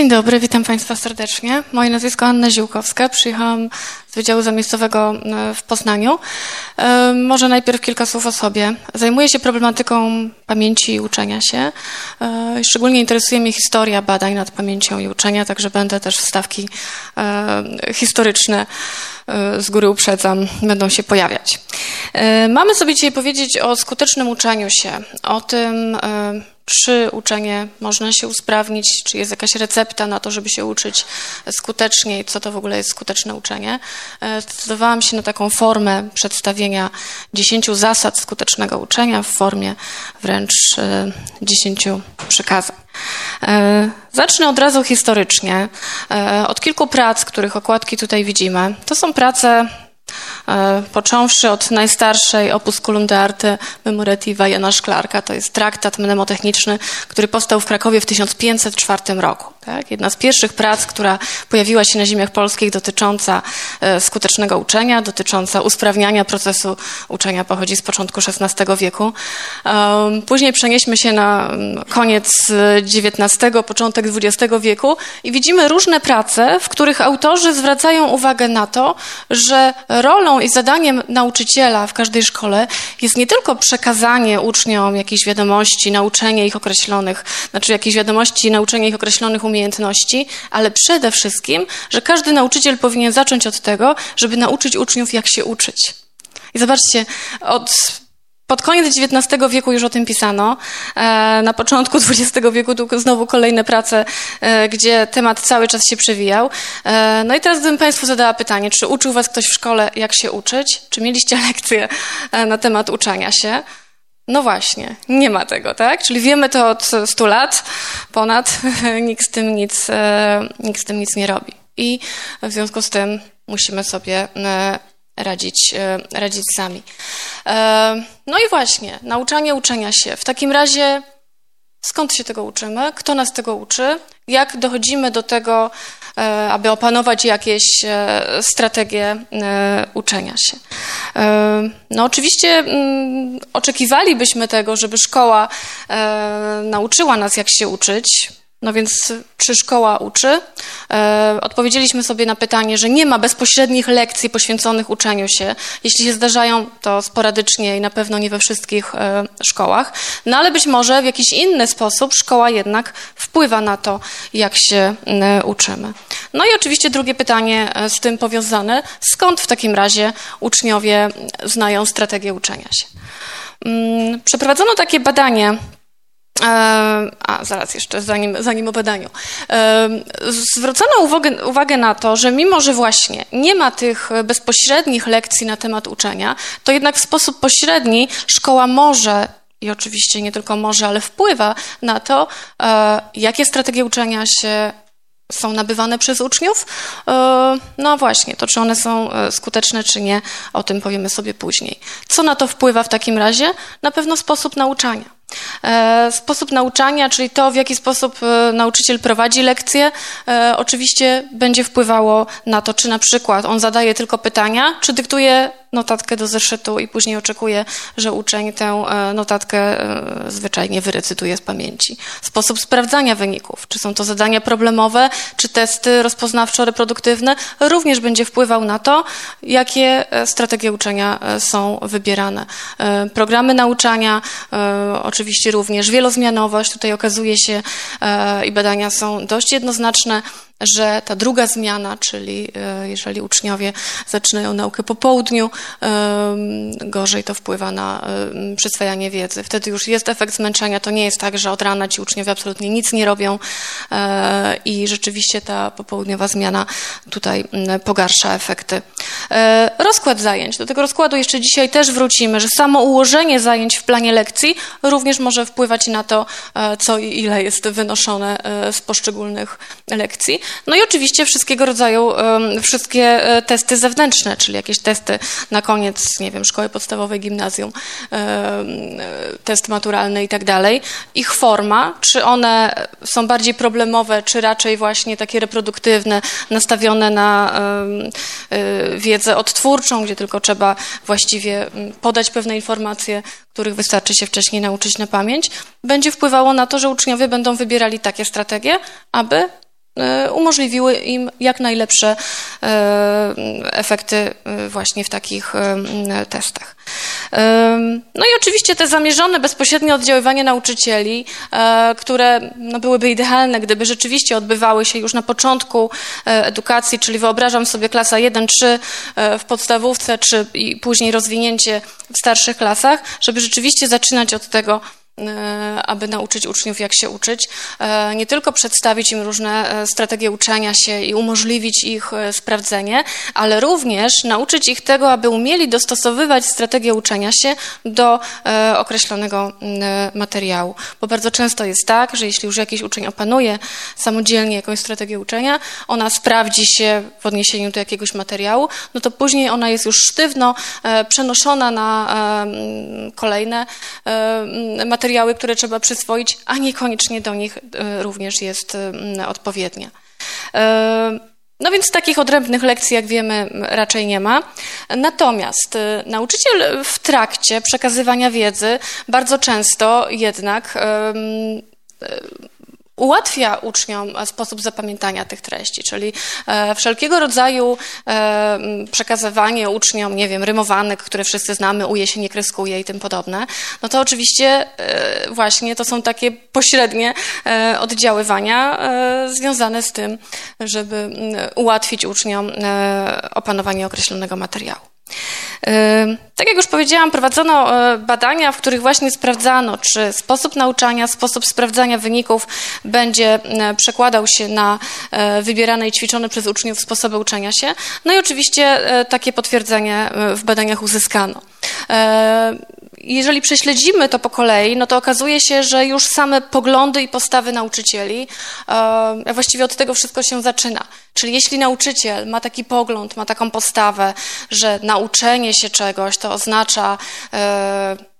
Dzień dobry, witam Państwa serdecznie. Moje nazwisko Anna Ziółkowska. Przyjechałam z Wydziału Zamiejscowego e, w Poznaniu. E, może najpierw kilka słów o sobie. Zajmuję się problematyką pamięci i uczenia się. E, szczególnie interesuje mnie historia badań nad pamięcią i uczenia, także będę też wstawki historyczne z góry uprzedzam, będą się pojawiać. Mamy sobie dzisiaj powiedzieć o skutecznym uczeniu się, o tym, czy uczenie można się usprawnić, czy jest jakaś recepta na to, żeby się uczyć skuteczniej, co to w ogóle jest skuteczne uczenie. E, zdecydowałam się na taką formę przedstawienia dziesięciu zasad skutecznego uczenia w formie wręcz e, dziesięciu przykazań. E, zacznę od razu historycznie. Od kilku prac, których okładki tutaj widzimy. To są prace począwszy od najstarszej opusculum de arte memorativa Jana Szklarka, to jest traktat mnemotechniczny, który powstał w Krakowie w 1504 roku. Tak? Jedna z pierwszych prac, która pojawiła się na ziemiach polskich dotycząca e, skutecznego uczenia, dotycząca usprawniania procesu uczenia pochodzi z początku XVI wieku. Później przenieśmy się na mm, koniec XIX, początek XX wieku i widzimy różne prace, w których autorzy zwracają uwagę na to, że rolą i zadaniem nauczyciela w każdej szkole jest nie tylko przekazanie uczniom jakichś wiadomości, nauczenie ich określonych, znaczy jakichś wiadomości, nauczenie ich określonych umiejętności, ale przede wszystkim, że każdy nauczyciel powinien zacząć od tego, żeby nauczyć uczniów, jak się uczyć. I zobaczcie, od pod koniec XIX wieku już o tym pisano. E, na początku XX wieku znowu kolejne prace, e, gdzie temat cały czas się przewijał. E, no i teraz gdybym Państwu zadała pytanie, czy uczył Was ktoś w szkole, jak się uczyć? Czy mieliście lekcje na temat uczenia się? No właśnie, nie ma tego, tak? Czyli wiemy to od 100 lat, ponad, nikt z tym nic, nikt z tym nic nie robi. I w związku z tym musimy sobie radzić, radzić sami. No i właśnie, nauczanie uczenia się. W takim razie skąd się tego uczymy? Kto nas tego uczy? Jak dochodzimy do tego, e, aby opanować jakieś e, strategie e, uczenia się? No oczywiście mm, oczekiwalibyśmy tego, żeby szkoła nauczyła nas, jak się uczyć, no więc czy szkoła uczy? E, odpowiedzieliśmy sobie na pytanie, że nie ma bezpośrednich lekcji poświęconych uczeniu się. Jeśli się zdarzają, to sporadycznie i na pewno nie we wszystkich e, szkołach. No ale być może w jakiś inny sposób szkoła jednak wpływa na to, jak się uczymy. No i oczywiście drugie pytanie e, z tym powiązane. Skąd w takim razie uczniowie znają strategię uczenia się? Mm, przeprowadzono takie badanie a, zaraz jeszcze, zanim, zanim o badaniu. Zwrócono uwagę, uwagę na to, że mimo, że właśnie nie ma tych bezpośrednich lekcji na temat uczenia, to jednak w sposób pośredni szkoła może i oczywiście nie tylko może, ale wpływa na to, e, jakie strategie uczenia się są nabywane przez uczniów. E, no właśnie, to czy one są e, skuteczne, czy nie, o tym powiemy sobie później. Co na to wpływa w takim razie? Na pewno sposób nauczania. E, sposób nauczania, czyli to, w jaki sposób e, nauczyciel prowadzi lekcję, e, oczywiście będzie wpływało na to, czy na przykład on zadaje tylko pytania, czy dyktuje notatkę do zeszytu i później oczekuje, że uczeń tę notatkę zwyczajnie wyrecytuje z pamięci. Sposób sprawdzania wyników, czy są to zadania problemowe, czy testy rozpoznawczo-reproduktywne, również będzie wpływał na to, jakie strategie uczenia są wybierane. Programy nauczania, oczywiście również wielozmianowość. Tutaj okazuje się e, i badania są dość jednoznaczne, że ta druga zmiana, czyli e, jeżeli uczniowie zaczynają naukę po południu, gorzej to wpływa na przyswajanie wiedzy. Wtedy już jest efekt zmęczenia. To nie jest tak, że od rana ci uczniowie absolutnie nic nie robią e, i rzeczywiście ta popołudniowa zmiana tutaj pogarsza efekty. E, rozkład zajęć. Do tego rozkładu jeszcze dzisiaj też wrócimy, że samo ułożenie zajęć w planie lekcji również może wpływać na to, co i ile jest wynoszone z poszczególnych lekcji. No i oczywiście wszystkiego rodzaju, wszystkie e, testy zewnętrzne, czyli jakieś testy na koniec, nie wiem, szkoły podstawowej, gimnazjum, e, test maturalny i tak dalej. Ich forma, czy one są bardziej problemowe, czy raczej właśnie takie reproduktywne, nastawione na e, wiedzę odtwórczą, gdzie tylko trzeba właściwie podać pewne informacje, których wystarczy się wcześniej nauczyć na pamięć, będzie wpływało na to, że uczniowie będą wybierali takie strategie, aby umożliwiły im jak najlepsze efekty właśnie w takich testach. No i oczywiście te zamierzone bezpośrednie oddziaływanie nauczycieli, które no, byłyby idealne, gdyby rzeczywiście odbywały się już na początku edukacji, czyli wyobrażam sobie klasa 1-3 w podstawówce, czy i później rozwinięcie w starszych klasach, żeby rzeczywiście zaczynać od tego, E, aby nauczyć uczniów, jak się uczyć. E, nie tylko przedstawić im różne e, strategie uczenia się i umożliwić ich sprawdzenie, ale również nauczyć ich tego, aby umieli dostosowywać strategię uczenia się do określonego materiału. Bo bardzo często jest tak, że jeśli już jakiś uczeń opanuje samodzielnie jakąś strategię uczenia, ona sprawdzi się w odniesieniu do jakiegoś materiału, no to później ona jest już sztywno przenoszona na kolejne materiały, materiały, które trzeba przyswoić, a niekoniecznie do nich e, również jest e, odpowiednia. E, no więc takich odrębnych lekcji, jak wiemy, raczej nie ma. Natomiast nauczyciel w trakcie przekazywania wiedzy bardzo często jednak ułatwia uczniom sposób zapamiętania tych treści, czyli e, wszelkiego rodzaju e, przekazywanie uczniom, nie wiem, rymowanek, które wszyscy znamy, uje się, nie kreskuje i tym podobne, no to oczywiście e, właśnie to są takie pośrednie oddziaływania związane z tym, żeby ułatwić uczniom opanowanie określonego materiału. Tak jak już powiedziałam, prowadzono e, badania, w których właśnie sprawdzano, czy sposób nauczania, sposób sprawdzania wyników będzie e, przekładał się na e, wybierane i ćwiczone przez uczniów sposoby uczenia się. No i oczywiście takie potwierdzenie w badaniach uzyskano jeżeli prześledzimy to po kolei, no to okazuje się, że już same poglądy i postawy nauczycieli, właściwie od tego wszystko się zaczyna. Czyli jeśli nauczyciel ma taki pogląd, ma taką postawę, że nauczenie się czegoś to oznacza,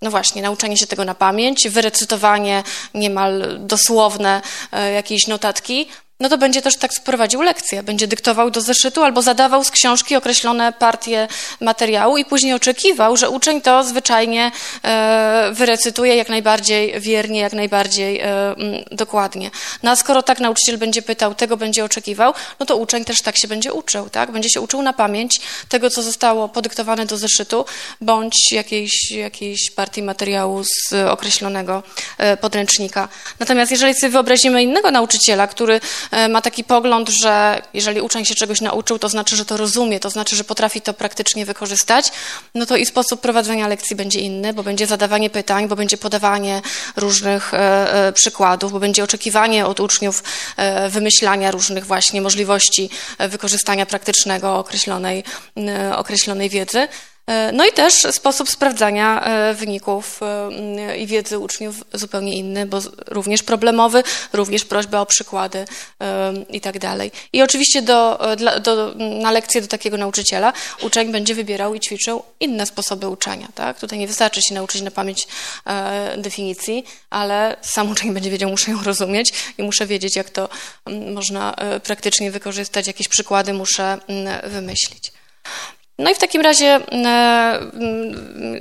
no właśnie, nauczenie się tego na pamięć, wyrecytowanie niemal dosłowne e, jakiejś notatki, no to będzie też tak prowadził lekcję, będzie dyktował do zeszytu albo zadawał z książki określone partie materiału i później oczekiwał, że uczeń to zwyczajnie e, wyrecytuje jak najbardziej wiernie, jak najbardziej e, m, dokładnie. No a skoro tak nauczyciel będzie pytał, tego będzie oczekiwał, no to uczeń też tak się będzie uczył, tak? Będzie się uczył na pamięć tego, co zostało podyktowane do zeszytu, bądź jakiejś, jakiejś partii materiału z określonego e, podręcznika. Natomiast jeżeli sobie wyobrazimy innego nauczyciela, który ma taki pogląd, że jeżeli uczeń się czegoś nauczył, to znaczy, że to rozumie, to znaczy, że potrafi to praktycznie wykorzystać, no to i sposób prowadzenia lekcji będzie inny, bo będzie zadawanie pytań, bo będzie podawanie różnych e, e, przykładów, bo będzie oczekiwanie od uczniów wymyślania różnych właśnie możliwości wykorzystania praktycznego określonej, określonej wiedzy. E, no i też sposób sprawdzania e, wyników e, i wiedzy uczniów zupełnie inny, bo również problemowy, również prośba o przykłady i tak dalej. I oczywiście do, do, na lekcję do takiego nauczyciela uczeń będzie wybierał i ćwiczył inne sposoby uczenia. Tak? Tutaj nie wystarczy się nauczyć na pamięć definicji, ale sam uczeń będzie wiedział, muszę ją rozumieć i muszę wiedzieć, jak to można praktycznie wykorzystać, jakieś przykłady muszę wymyślić. No i w takim razie, e,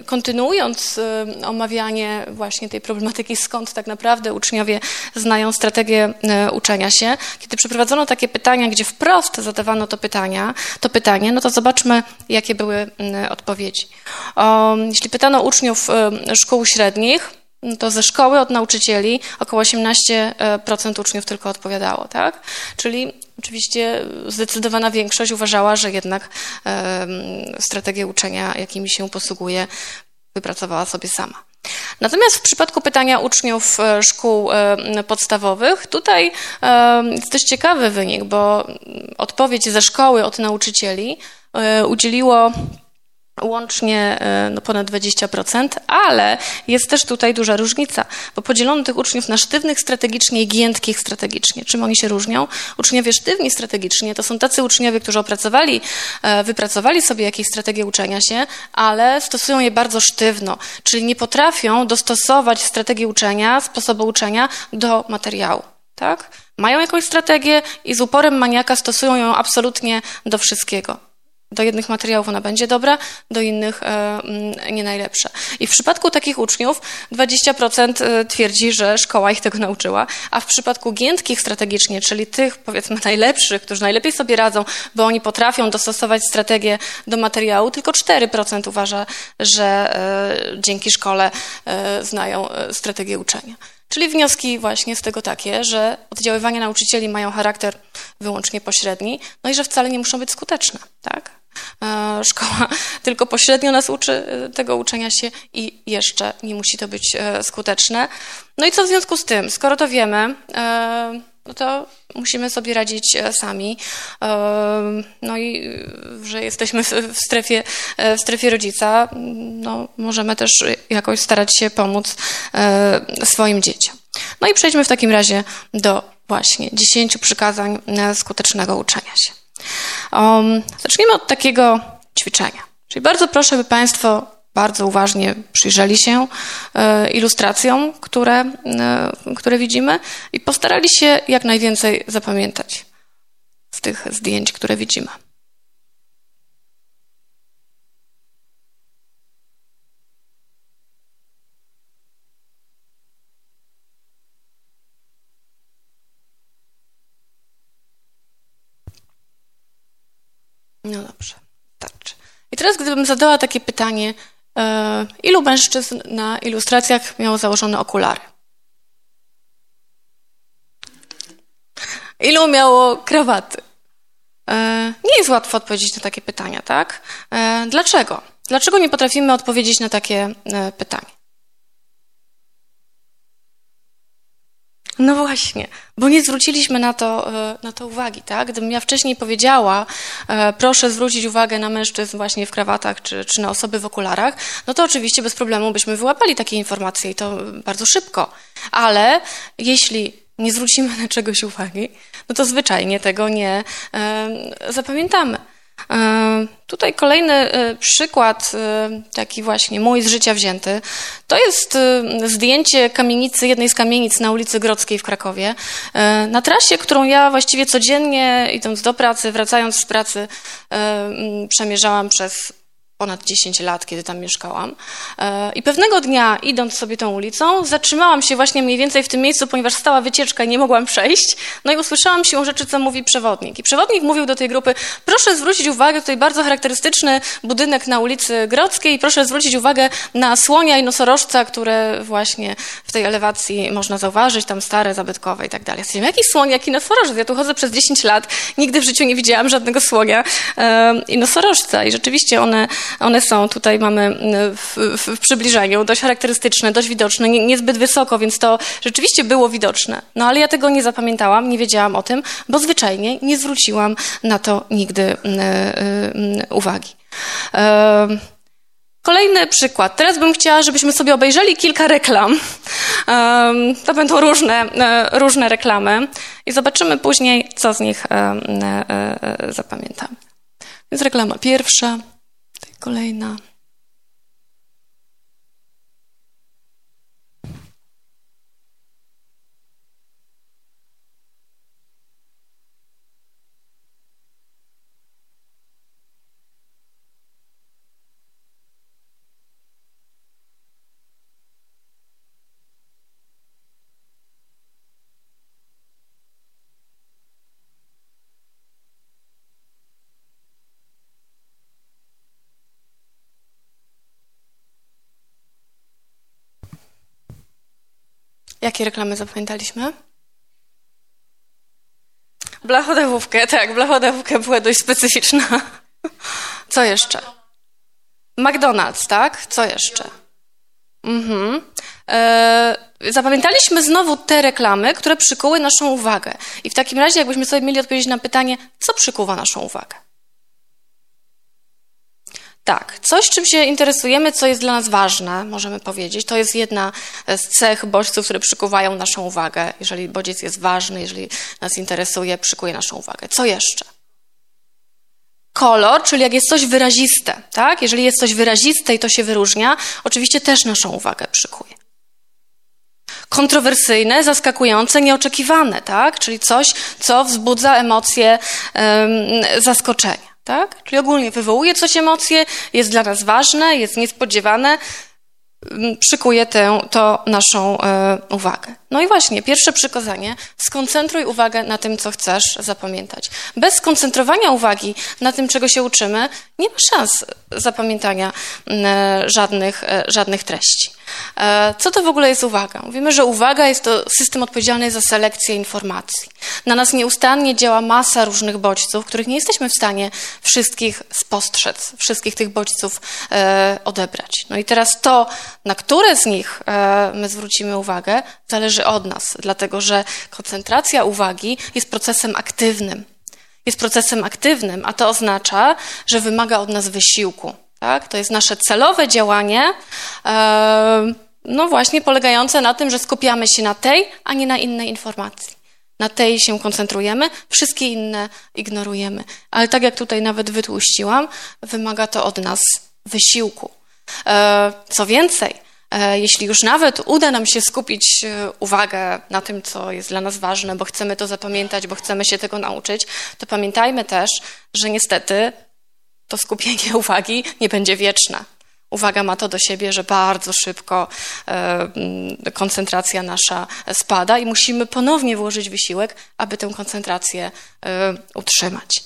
kontynuując e, omawianie właśnie tej problematyki, skąd tak naprawdę uczniowie znają strategię e, uczenia się, kiedy przeprowadzono takie pytania, gdzie wprost zadawano to pytania, to pytanie, no to zobaczmy, jakie były odpowiedzi. Jeśli pytano uczniów szkół średnich, to ze szkoły od nauczycieli około 18% uczniów tylko odpowiadało, tak? Czyli oczywiście zdecydowana większość uważała, że jednak strategię uczenia, jakimi się posługuje, wypracowała sobie sama. Natomiast w przypadku pytania uczniów e, szkół e, podstawowych, tutaj jest dość ciekawy wynik, bo odpowiedź ze szkoły od nauczycieli e, udzieliło łącznie e, no, ponad 20%, ale jest też tutaj duża różnica, bo podzielono tych uczniów na sztywnych strategicznie i giętkich strategicznie. Czym oni się różnią? Uczniowie sztywni strategicznie to są tacy uczniowie, którzy opracowali, e, wypracowali sobie jakieś strategie uczenia się, ale stosują je bardzo sztywno, czyli nie potrafią dostosować strategii uczenia, sposobu uczenia do materiału. Tak? Mają jakąś strategię i z uporem maniaka stosują ją absolutnie do wszystkiego. Do jednych materiałów ona będzie dobra, do innych e, mm, nie najlepsza. I w przypadku takich uczniów 20% e, twierdzi, że szkoła ich tego nauczyła, a w przypadku giętkich strategicznie, czyli tych powiedzmy najlepszych, którzy najlepiej sobie radzą, bo oni potrafią dostosować strategię do materiału, tylko 4% uważa, że e, dzięki szkole znają strategię uczenia. Czyli wnioski właśnie z tego takie, że oddziaływania nauczycieli mają charakter wyłącznie pośredni, no i że wcale nie muszą być skuteczne, tak? E, szkoła tylko pośrednio nas uczy e, tego uczenia się i jeszcze nie musi to być e, skuteczne. No i co w związku z tym? Skoro to wiemy, no to musimy sobie radzić sami. No i że jesteśmy w strefie, w strefie rodzica, no możemy też jakoś starać się pomóc swoim dzieciom. No i przejdźmy w takim razie do właśnie dziesięciu przykazań skutecznego uczenia się. Um, zacznijmy od takiego ćwiczenia. Czyli bardzo proszę, by Państwo bardzo uważnie przyjrzeli się e, ilustracjom, które, e, które widzimy i postarali się jak najwięcej zapamiętać z tych zdjęć, które widzimy. No dobrze, starczy. I teraz gdybym zadała takie pytanie, e, ilu mężczyzn na ilustracjach miało założone okulary? Ilu miało krawaty? E, nie jest łatwo odpowiedzieć na takie pytania, tak? E, dlaczego? Dlaczego nie potrafimy odpowiedzieć na takie pytanie? No właśnie, bo nie zwróciliśmy na to, e, na to uwagi, tak? Gdybym ja wcześniej powiedziała, e, proszę zwrócić uwagę na mężczyzn właśnie w krawatach, czy, czy na osoby w okularach, no to oczywiście bez problemu byśmy wyłapali takie informacje i to bardzo szybko. Ale jeśli nie zwrócimy na czegoś uwagi, no to zwyczajnie tego nie e, zapamiętamy. E, tutaj kolejny e, przykład, e, taki właśnie mój z życia wzięty, to jest zdjęcie kamienicy, jednej z kamienic na ulicy Grodzkiej w Krakowie. Na trasie, którą ja właściwie codziennie, idąc do pracy, wracając z pracy, przemierzałam przez ponad 10 lat, kiedy tam mieszkałam. E, I pewnego dnia, idąc sobie tą ulicą, zatrzymałam się właśnie mniej więcej w tym miejscu, ponieważ stała wycieczka i nie mogłam przejść. No i usłyszałam się rzeczy, co mówi przewodnik. I przewodnik mówił do tej grupy, proszę zwrócić uwagę, tutaj bardzo charakterystyczny budynek na ulicy Grodzkiej, proszę zwrócić uwagę na słonia i nosorożca, które właśnie w tej elewacji można zauważyć, tam stare, zabytkowe i tak dalej. Ja jaki słoń, jaki nosorożec? Ja tu chodzę przez 10 lat, nigdy w życiu nie widziałam żadnego słonia i nosorożca. I rzeczywiście one one są, tutaj mamy mm, w, w, przybliżeniu, dość charakterystyczne, dość widoczne, nie, niezbyt wysoko, więc to rzeczywiście było widoczne. No ale ja tego nie zapamiętałam, nie wiedziałam o tym, bo zwyczajnie nie zwróciłam na to nigdy y, y, uwagi. Y, Kolejny przykład. Teraz bym chciała, żebyśmy sobie obejrzeli kilka reklam. To będą różne, różne reklamy i zobaczymy później, co z nich zapamiętamy. Więc reklama pierwsza. Kolejna. Jakie reklamy zapamiętaliśmy? Blachodawówkę, tak, blachodawówka była dość specyficzna. Co jeszcze? McDonald's, tak? Co jeszcze? Mhm. E, zapamiętaliśmy znowu te reklamy, które przykuły naszą uwagę. I w takim razie, jakbyśmy sobie mieli odpowiedzieć na pytanie, co przykuwa naszą uwagę? Tak, coś, czym się interesujemy, co jest dla nas ważne, możemy powiedzieć. To jest jedna z cech bodźców, które przykuwają naszą uwagę. Jeżeli bodziec jest ważny, jeżeli nas interesuje, przykuje naszą uwagę. Co jeszcze? Kolor, czyli jak jest coś wyraziste, tak? Jeżeli jest coś wyraziste i to się wyróżnia, oczywiście też naszą uwagę przykuje. Kontrowersyjne, zaskakujące, nieoczekiwane, tak? Czyli coś, co wzbudza emocje um, zaskoczenia. Tak? Czyli ogólnie wywołuje coś emocje, jest dla nas ważne, jest niespodziewane, przykuje tę, to naszą e, uwagę. No i właśnie, pierwsze przykazanie, skoncentruj uwagę na tym, co chcesz zapamiętać. Bez skoncentrowania uwagi na tym, czego się uczymy, nie ma szans zapamiętania e, żadnych, e, żadnych treści. E, co to w ogóle jest uwaga? Mówimy, że uwaga jest to system odpowiedzialny za selekcję informacji. Na nas nieustannie działa masa różnych bodźców, których nie jesteśmy w stanie wszystkich spostrzec, wszystkich tych bodźców e, odebrać. No i teraz to, na które z nich e, my zwrócimy uwagę, zależy od nas, dlatego że koncentracja uwagi jest procesem aktywnym. Jest procesem aktywnym, a to oznacza, że wymaga od nas wysiłku. Tak? To jest nasze celowe działanie, e, no właśnie polegające na tym, że skupiamy się na tej, a nie na innej informacji. Na tej się koncentrujemy, wszystkie inne ignorujemy. Ale tak jak tutaj nawet wytłuściłam, wymaga to od nas wysiłku. E, co więcej, e, jeśli już nawet uda nam się skupić uwagę na tym, co jest dla nas ważne, bo chcemy to zapamiętać, bo chcemy się tego nauczyć, to pamiętajmy też, że niestety to skupienie uwagi nie będzie wieczne. Uwaga ma to do siebie, że bardzo szybko e, koncentracja nasza spada i musimy ponownie włożyć wysiłek, aby tę koncentrację e, utrzymać.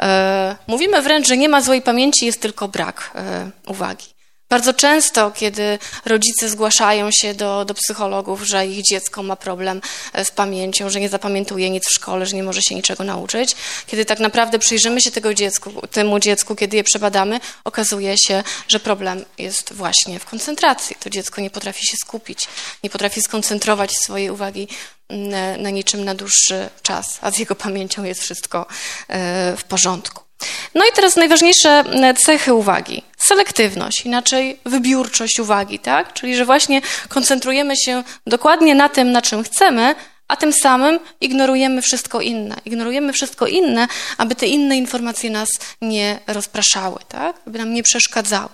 E, mówimy wręcz, że nie ma złej pamięci, jest tylko brak uwagi. Bardzo często, kiedy rodzice zgłaszają się do, do psychologów, że ich dziecko ma problem e, z pamięcią, że nie zapamiętuje nic w szkole, że nie może się niczego nauczyć, kiedy tak naprawdę przyjrzymy się tego dziecku, temu dziecku, kiedy je przebadamy, okazuje się, że problem jest właśnie w koncentracji. To dziecko nie potrafi się skupić, nie potrafi skoncentrować swojej uwagi na, na niczym na dłuższy czas, a z jego pamięcią jest wszystko e, w porządku. No i teraz najważniejsze cechy uwagi. Selektywność, inaczej wybiórczość uwagi, tak? Czyli, że właśnie koncentrujemy się dokładnie na tym, na czym chcemy, a tym samym ignorujemy wszystko inne. Ignorujemy wszystko inne, aby te inne informacje nas nie rozpraszały, tak? Aby nam nie przeszkadzały.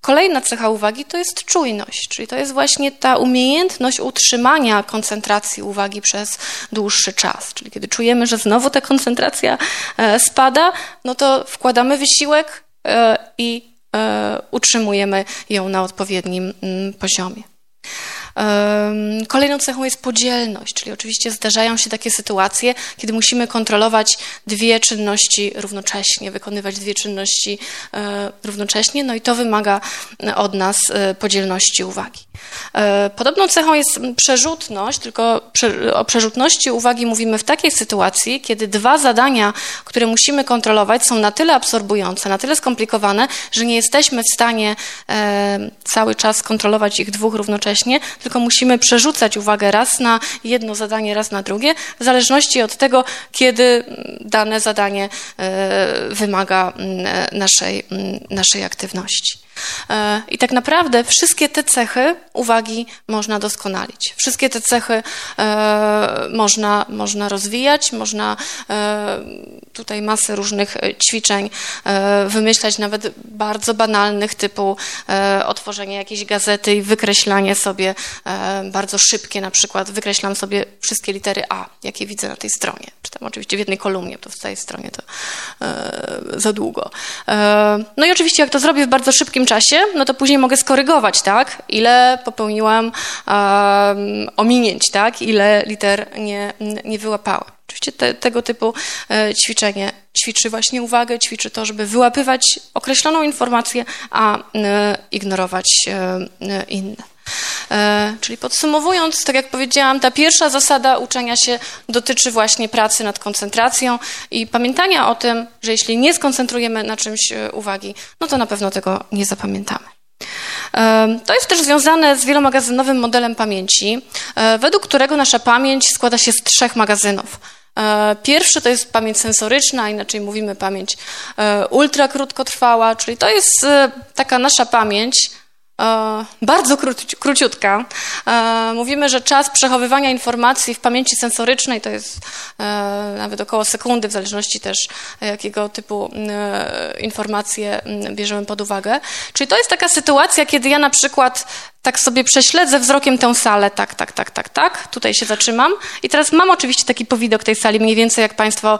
Kolejna cecha uwagi to jest czujność, czyli to jest właśnie ta umiejętność utrzymania koncentracji uwagi przez dłuższy czas. Czyli kiedy czujemy, że znowu ta koncentracja e, spada, no to wkładamy wysiłek e, i e, utrzymujemy ją na odpowiednim mm, poziomie. Kolejną cechą jest podzielność, czyli oczywiście zdarzają się takie sytuacje, kiedy musimy kontrolować dwie czynności równocześnie, wykonywać dwie czynności e, równocześnie, no i to wymaga od nas e, podzielności uwagi. E, podobną cechą jest przerzutność, tylko o przerzutności uwagi mówimy w takiej sytuacji, kiedy dwa zadania, które musimy kontrolować, są na tyle absorbujące, na tyle skomplikowane, że nie jesteśmy w stanie cały czas kontrolować ich dwóch równocześnie, tylko musimy przerzucać uwagę raz na jedno zadanie, raz na drugie, w zależności od tego, kiedy dane zadanie e, wymaga naszej, naszej aktywności. E, I tak naprawdę wszystkie te cechy uwagi można doskonalić. Wszystkie te cechy e, można, można rozwijać, można e, tutaj masę różnych ćwiczeń wymyślać, nawet bardzo banalnych, typu otworzenie jakiejś gazety i wykreślanie sobie bardzo szybkie, na przykład wykreślam sobie wszystkie litery A, jakie widzę na tej stronie. Czy tam oczywiście w jednej kolumnie, to w całej stronie to za długo. No i oczywiście, jak to zrobię w bardzo szybkim czasie, no to później mogę skorygować, tak? Ile popełniłam ominięć, tak? Ile liter nie, nie wyłapałam. Oczywiście te, tego typu e, ćwiczenie ćwiczy właśnie uwagę, ćwiczy to, żeby wyłapywać określoną informację, a e, ignorować e, inne. Czyli podsumowując, tak jak powiedziałam, ta pierwsza zasada uczenia się dotyczy właśnie pracy nad koncentracją i pamiętania o tym, że jeśli nie skoncentrujemy na czymś uwagi, no to na pewno tego nie zapamiętamy. To jest też związane z wielomagazynowym modelem pamięci, według którego nasza pamięć składa się z trzech magazynów. Pierwszy to jest pamięć sensoryczna, inaczej mówimy pamięć ultrakrótkotrwała, czyli to jest taka nasza pamięć, e, bardzo króciutka. E, mówimy, że czas przechowywania informacji w pamięci sensorycznej to jest e, nawet około sekundy, w zależności też jakiego typu informacje bierzemy pod uwagę. Czyli to jest taka sytuacja, kiedy ja na przykład tak sobie prześledzę wzrokiem tę salę, tak, tak, tak, tak, tak, tutaj się zatrzymam i teraz mam oczywiście taki powidok tej sali, mniej więcej jak Państwo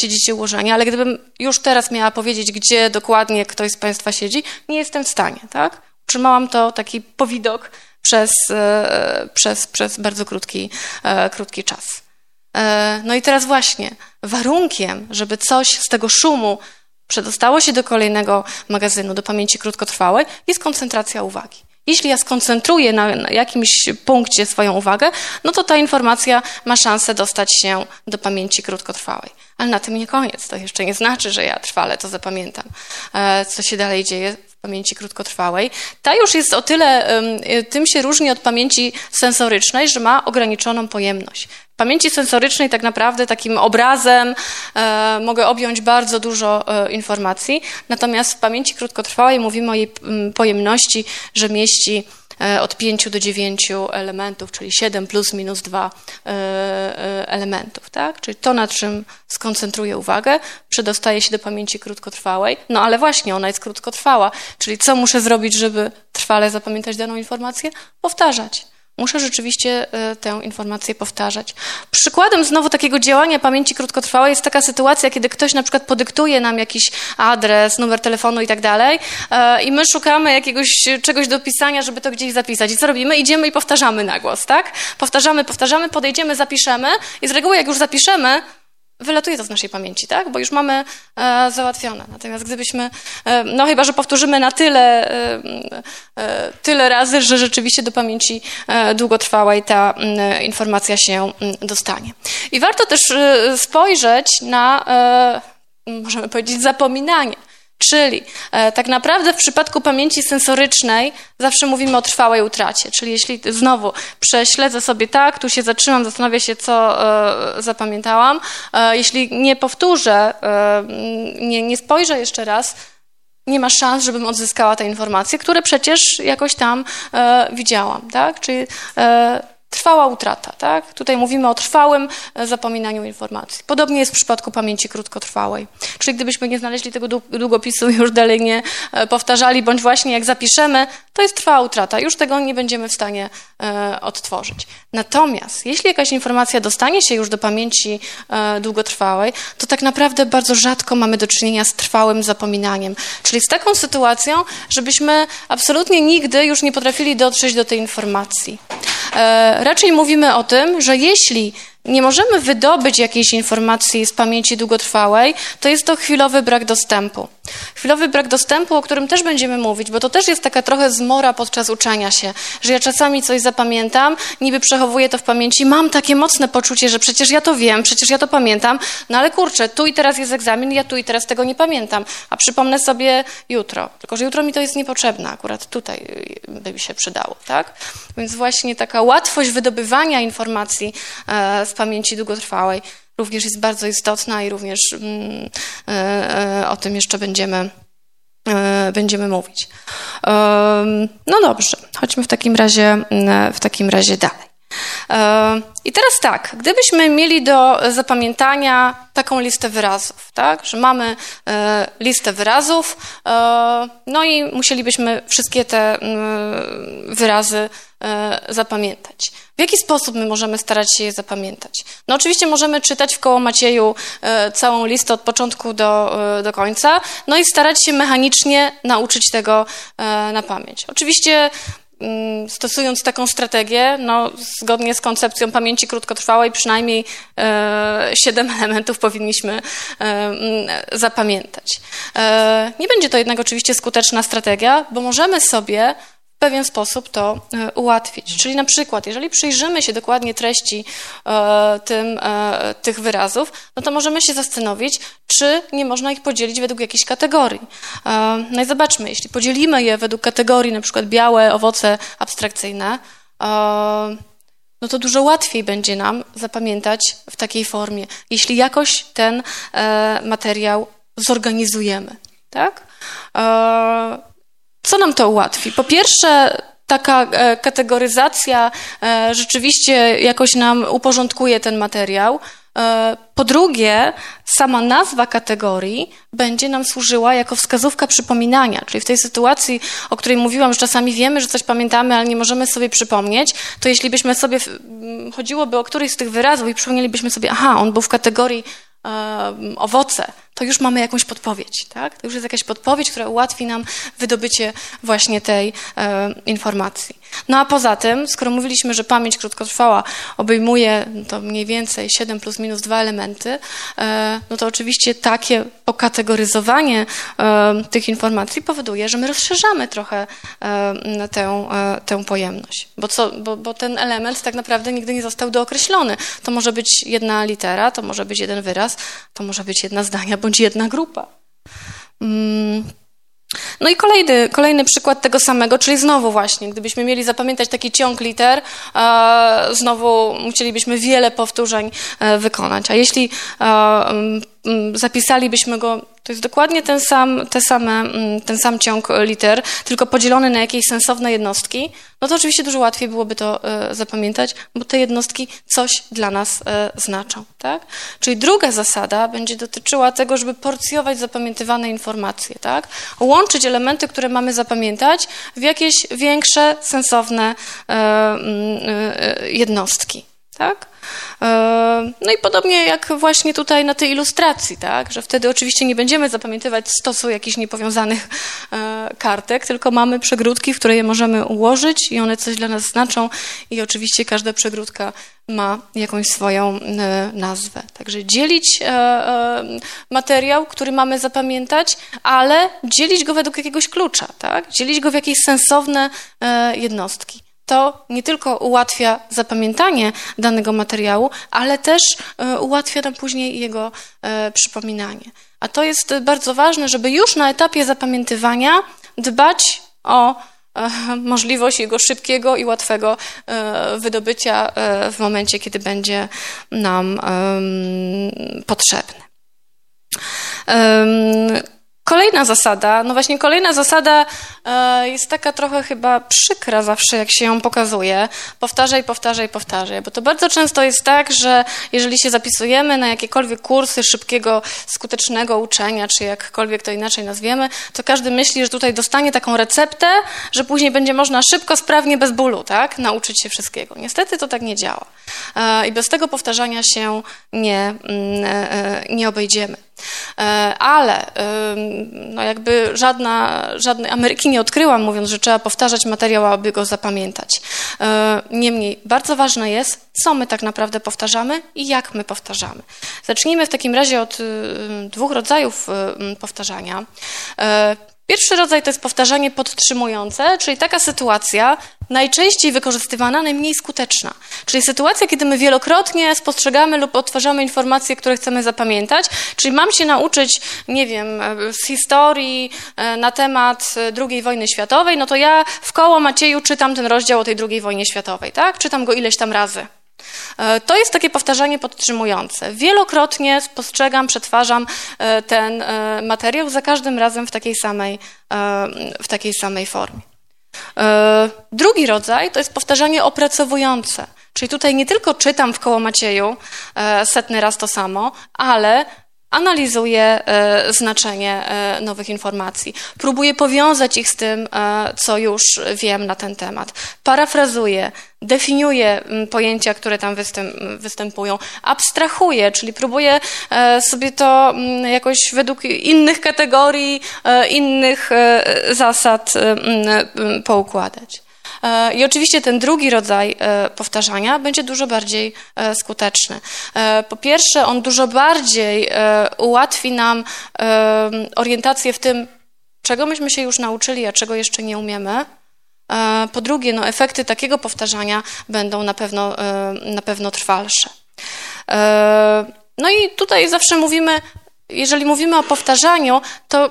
siedzicie ułożeni, ale gdybym już teraz miała powiedzieć, gdzie dokładnie ktoś z Państwa siedzi, nie jestem w stanie, tak? Trzymałam to taki powidok przez, e, przez, przez bardzo krótki, e, krótki czas. E, no i teraz właśnie warunkiem, żeby coś z tego szumu przedostało się do kolejnego magazynu, do pamięci krótkotrwałej, jest koncentracja uwagi. Jeśli ja skoncentruję na, na, jakimś punkcie swoją uwagę, no to ta informacja ma szansę dostać się do pamięci krótkotrwałej. Ale na tym nie koniec. To jeszcze nie znaczy, że ja trwale to zapamiętam, co się dalej dzieje pamięci krótkotrwałej. Ta już jest o tyle, y, tym się różni od pamięci sensorycznej, że ma ograniczoną pojemność. W pamięci sensorycznej tak naprawdę takim obrazem e, mogę objąć bardzo dużo e, informacji, natomiast w pamięci krótkotrwałej mówimy o jej pojemności, że mieści od 5 do 9 elementów, czyli 7 plus minus 2 e, e, elementów, tak? Czyli to, na czym skoncentruję uwagę, przedostaje się do pamięci krótkotrwałej, no ale właśnie ona jest krótkotrwała, czyli co muszę zrobić, żeby trwale zapamiętać daną informację? Powtarzać muszę rzeczywiście e, tę informację powtarzać. Przykładem znowu takiego działania pamięci krótkotrwałej jest taka sytuacja, kiedy ktoś na przykład podyktuje nam jakiś adres, numer telefonu i tak dalej e, i my szukamy jakiegoś czegoś do pisania, żeby to gdzieś zapisać. I co robimy? Idziemy i powtarzamy na głos, tak? Powtarzamy, powtarzamy, podejdziemy, zapiszemy i z reguły jak już zapiszemy, wylatuje to z naszej pamięci, tak? Bo już mamy e, załatwione. Natomiast gdybyśmy, e, no chyba, że powtórzymy na tyle, e, e tyle razy, że rzeczywiście do pamięci e, długotrwałej ta informacja się dostanie. I warto też e, spojrzeć na, możemy powiedzieć, zapominanie. Czyli e, tak naprawdę w przypadku pamięci sensorycznej zawsze mówimy o trwałej utracie. Czyli jeśli znowu prześledzę sobie tak, tu się zatrzymam, zastanawiam się, co e, zapamiętałam, e, jeśli nie powtórzę, e, nie, nie spojrzę jeszcze raz, nie ma szans, żebym odzyskała te informacje, które przecież jakoś tam e, widziałam. Tak? Czyli e, Trwała utrata, tak? Tutaj mówimy o trwałym e, zapominaniu informacji. Podobnie jest w przypadku pamięci krótkotrwałej. Czyli gdybyśmy nie znaleźli tego długopisu, już dalej nie e, powtarzali, bądź właśnie jak zapiszemy, to jest trwała utrata. Już tego nie będziemy w stanie e, odtworzyć. Natomiast jeśli jakaś informacja dostanie się już do pamięci długotrwałej, to tak naprawdę bardzo rzadko mamy do czynienia z trwałym zapominaniem. Czyli z taką sytuacją, żebyśmy absolutnie nigdy już nie potrafili dotrzeć do tej informacji raczej mówimy o tym, że jeśli nie możemy wydobyć jakiejś informacji z pamięci długotrwałej, to jest to chwilowy brak dostępu. Chwilowy brak dostępu, o którym też będziemy mówić, bo to też jest taka trochę zmora podczas uczenia się, że ja czasami coś zapamiętam, niby przechowuję to w pamięci, mam takie mocne poczucie, że przecież ja to wiem, przecież ja to pamiętam, no ale kurczę, tu i teraz jest egzamin, ja tu i teraz tego nie pamiętam, a przypomnę sobie jutro. Tylko, że jutro mi to jest niepotrzebne, akurat tutaj by mi się przydało, tak? Więc właśnie taka łatwość wydobywania informacji e, z pamięci długotrwałej również jest bardzo istotna i również mm, e, e, o tym jeszcze będziemy, e, będziemy mówić. No dobrze, chodźmy w takim razie, mm, w takim razie dalej. I teraz tak, gdybyśmy mieli do zapamiętania taką listę wyrazów, tak, że mamy listę wyrazów, no i musielibyśmy wszystkie te mm, wyrazy zapamiętać. W jaki sposób my możemy starać się je zapamiętać? No oczywiście możemy czytać w koło Macieju e, całą listę od początku do, e, do końca, no i starać się mechanicznie nauczyć tego e, na pamięć. Oczywiście stosując taką strategię, no, zgodnie z koncepcją pamięci krótkotrwałej, przynajmniej siedem elementów powinniśmy mm, zapamiętać. nie będzie to jednak oczywiście skuteczna strategia, bo możemy sobie pewien sposób to e, ułatwić. Czyli na przykład, jeżeli przyjrzymy się dokładnie treści e, tym, e, tych wyrazów, no to możemy się zastanowić, czy nie można ich podzielić według jakiejś kategorii. No i zobaczmy, jeśli podzielimy je według kategorii, na przykład białe owoce abstrakcyjne, no to dużo łatwiej będzie nam zapamiętać w takiej formie, jeśli jakoś ten materiał zorganizujemy. Tak? Co nam to ułatwi? Po pierwsze, taka e, kategoryzacja e, rzeczywiście jakoś nam uporządkuje ten materiał. E, po drugie, sama nazwa kategorii będzie nam służyła jako wskazówka przypominania, czyli w tej sytuacji, o której mówiłam, że czasami wiemy, że coś pamiętamy, ale nie możemy sobie przypomnieć, to jeśli byśmy sobie, chodziłoby o któryś z tych wyrazów i przypomnielibyśmy sobie, aha, on był w kategorii owoce, to już mamy jakąś podpowiedź, tak? To już jest jakaś podpowiedź, która ułatwi nam wydobycie właśnie tej e, informacji. No a poza tym, skoro mówiliśmy, że pamięć krótkotrwała obejmuje to mniej więcej 7 plus minus 2 elementy, e, no to oczywiście takie pokategoryzowanie e, tych informacji powoduje, że my rozszerzamy trochę e, tę, e, tę pojemność, bo, co, bo, bo ten element tak naprawdę nigdy nie został dookreślony. To może być jedna litera, to może być jeden wyraz, to może być jedna zdania, bądź jedna grupa. Mm. No i kolejny, kolejny przykład tego samego, czyli znowu właśnie, gdybyśmy mieli zapamiętać taki ciąg liter, e, znowu musielibyśmy wiele powtórzeń e, wykonać. A jeśli e, zapisalibyśmy go to jest dokładnie ten sam, te same, mm, ten sam ciąg liter, tylko podzielony na jakieś sensowne jednostki, no to oczywiście dużo łatwiej byłoby to e, zapamiętać, bo te jednostki coś dla nas e, znaczą. Tak? Czyli druga zasada będzie dotyczyła tego, żeby porcjować zapamiętywane informacje, tak? łączyć elementy, które mamy zapamiętać w jakieś większe, sensowne e, mm, jednostki. Tak? E, no i podobnie jak właśnie tutaj na tej ilustracji, tak? że wtedy oczywiście nie będziemy zapamiętywać stosu jakichś niepowiązanych e, kartek, tylko mamy przegródki, w które je możemy ułożyć i one coś dla nas znaczą i oczywiście każda przegródka ma jakąś swoją e, nazwę. Także dzielić materiał, który mamy zapamiętać, ale dzielić go według jakiegoś klucza, tak? dzielić go w jakieś sensowne jednostki to nie tylko ułatwia zapamiętanie danego materiału, ale też e, ułatwia nam później jego e, przypominanie. A to jest bardzo ważne, żeby już na etapie zapamiętywania dbać o e, możliwość jego szybkiego i łatwego wydobycia w momencie, kiedy będzie nam potrzebny. Kolejna zasada, no właśnie kolejna zasada e, jest taka trochę chyba przykra zawsze, jak się ją pokazuje. Powtarzaj, powtarzaj, powtarzaj, bo to bardzo często jest tak, że jeżeli się zapisujemy na jakiekolwiek kursy szybkiego, skutecznego uczenia, czy jakkolwiek to inaczej nazwiemy, to każdy myśli, że tutaj dostanie taką receptę, że później będzie można szybko, sprawnie, bez bólu, tak, nauczyć się wszystkiego. Niestety to tak nie działa. E, I bez tego powtarzania się nie, mm, e, nie obejdziemy. E, ale no jakby żadna, żadnej Ameryki nie odkryłam, mówiąc, że trzeba powtarzać materiał, aby go zapamiętać. E, niemniej bardzo ważne jest, co my tak naprawdę powtarzamy i jak my powtarzamy. Zacznijmy w takim razie od dwóch rodzajów powtarzania. E, Pierwszy rodzaj to jest powtarzanie podtrzymujące, czyli taka sytuacja najczęściej wykorzystywana, najmniej skuteczna. Czyli sytuacja, kiedy my wielokrotnie spostrzegamy lub odtwarzamy informacje, które chcemy zapamiętać, czyli mam się nauczyć, nie wiem, z historii e, na temat e, II wojny światowej, no to ja w koło Macieju czytam ten rozdział o tej II wojnie światowej, tak? Czytam go ileś tam razy. E, to jest takie powtarzanie podtrzymujące. Wielokrotnie spostrzegam, przetwarzam e, ten e, materiał za każdym razem w takiej samej, w takiej samej formie. Drugi rodzaj to jest powtarzanie opracowujące. Czyli tutaj nie tylko czytam w koło Macieju setny raz to samo, ale analizuje e, znaczenie nowych informacji, próbuje powiązać ich z tym, co już wiem na ten temat, parafrazuje, definiuje pojęcia, które tam występują, abstrahuje, czyli próbuje sobie to jakoś według innych kategorii, innych zasad poukładać. E, I oczywiście ten drugi rodzaj e, powtarzania będzie dużo bardziej e, skuteczny. Po pierwsze, on dużo bardziej ułatwi nam orientację w tym, czego myśmy się już nauczyli, a czego jeszcze nie umiemy. Po drugie, no, efekty takiego powtarzania będą na pewno, na pewno trwalsze. No i tutaj zawsze mówimy, jeżeli mówimy o powtarzaniu, to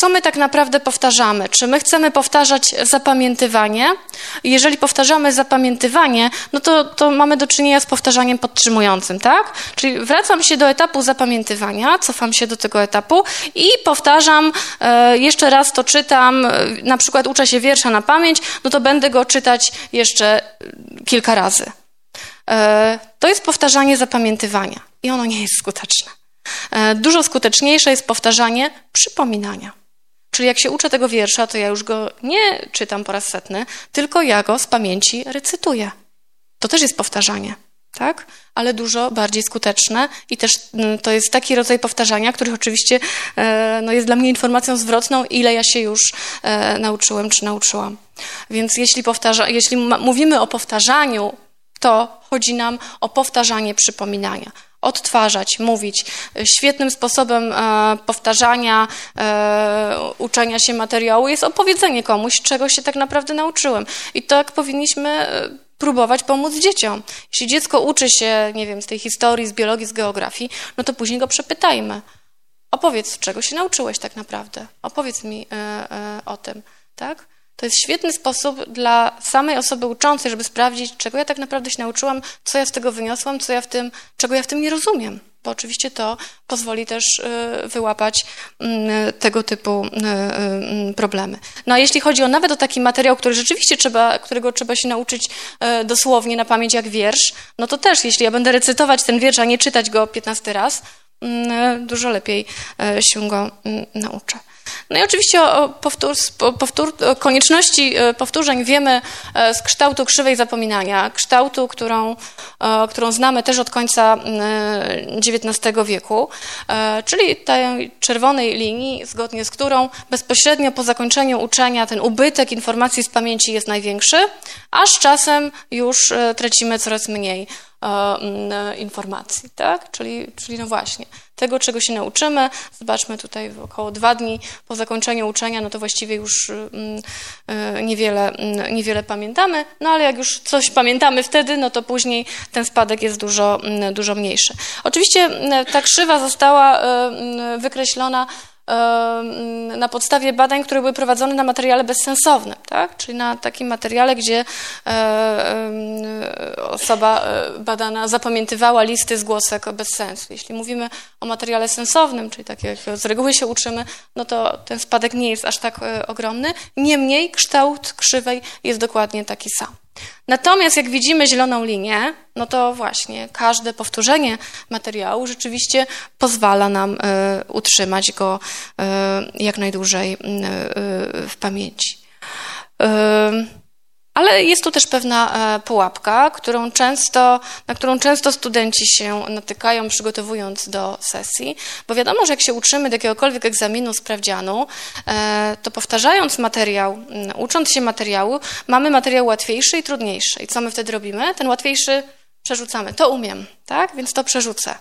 co my tak naprawdę powtarzamy? Czy my chcemy powtarzać zapamiętywanie? Jeżeli powtarzamy zapamiętywanie, no to, to mamy do czynienia z powtarzaniem podtrzymującym, tak? Czyli wracam się do etapu zapamiętywania, cofam się do tego etapu i powtarzam, e, jeszcze raz to czytam, e, na przykład uczę się wiersza na pamięć, no to będę go czytać jeszcze kilka razy. E, to jest powtarzanie zapamiętywania i ono nie jest skuteczne. E, dużo skuteczniejsze jest powtarzanie przypominania. Czyli jak się uczę tego wiersza, to ja już go nie czytam po raz setny, tylko ja go z pamięci recytuję. To też jest powtarzanie, tak? Ale dużo bardziej skuteczne i też mm, to jest taki rodzaj powtarzania, który oczywiście e, no, jest dla mnie informacją zwrotną, ile ja się już nauczyłem czy nauczyłam. Więc jeśli, powtarza, jeśli mówimy o powtarzaniu to chodzi nam o powtarzanie przypominania. Odtwarzać, mówić. Świetnym sposobem e, powtarzania, e, uczenia się materiału jest opowiedzenie komuś, czego się tak naprawdę nauczyłem. I tak powinniśmy e, próbować pomóc dzieciom. Jeśli dziecko uczy się, nie wiem, z tej historii, z biologii, z geografii, no to później go przepytajmy. Opowiedz, czego się nauczyłeś tak naprawdę. Opowiedz mi o tym, tak? To jest świetny sposób dla samej osoby uczącej, żeby sprawdzić, czego ja tak naprawdę się nauczyłam, co ja z tego wyniosłam, co ja w tym, czego ja w tym nie rozumiem. Bo oczywiście to pozwoli też y, wyłapać mm, tego typu y, y, problemy. No a jeśli chodzi o nawet o taki materiał, który rzeczywiście trzeba, którego trzeba się nauczyć dosłownie na pamięć jak wiersz, no to też, jeśli ja będę recytować ten wiersz, a nie czytać go 15 raz, mm, dużo lepiej się go mm, nauczę. No i oczywiście o, powtór, powtór, konieczności e, powtórzeń wiemy e, z kształtu krzywej zapominania, kształtu, którą, e, którą znamy też od końca XIX wieku, czyli tej czerwonej linii, zgodnie z którą bezpośrednio po zakończeniu uczenia ten ubytek informacji z pamięci jest największy, a z czasem już tracimy coraz mniej informacji, tak? Czyli, czyli no właśnie, tego, czego się nauczymy. Zobaczmy tutaj około dwa dni po zakończeniu uczenia, no to właściwie już mm, y, niewiele, mm, niewiele pamiętamy, no ale jak już coś pamiętamy wtedy, no to później ten spadek jest dużo, dużo mniejszy. Oczywiście ta krzywa została y, wykreślona na podstawie badań, które były prowadzone na materiale bezsensownym, tak? czyli na takim materiale, gdzie e, osoba e, badana zapamiętywała listy zgłosek bez sensu. Jeśli mówimy o materiale sensownym, czyli tak jak z reguły się uczymy, no to ten spadek nie jest aż tak e, ogromny. Niemniej kształt krzywej jest dokładnie taki sam. Natomiast jak widzimy zieloną linię, no to właśnie każde powtórzenie materiału rzeczywiście pozwala nam y, utrzymać go y, jak najdłużej y, w pamięci. Ale jest tu też pewna pułapka, którą często, na którą często studenci się natykają, przygotowując do sesji, bo wiadomo, że jak się uczymy do jakiegokolwiek egzaminu, sprawdzianu, to powtarzając materiał, ucząc się materiału, mamy materiał łatwiejszy i trudniejszy. I co my wtedy robimy? Ten łatwiejszy przerzucamy. To umiem, tak? Więc to przerzucę.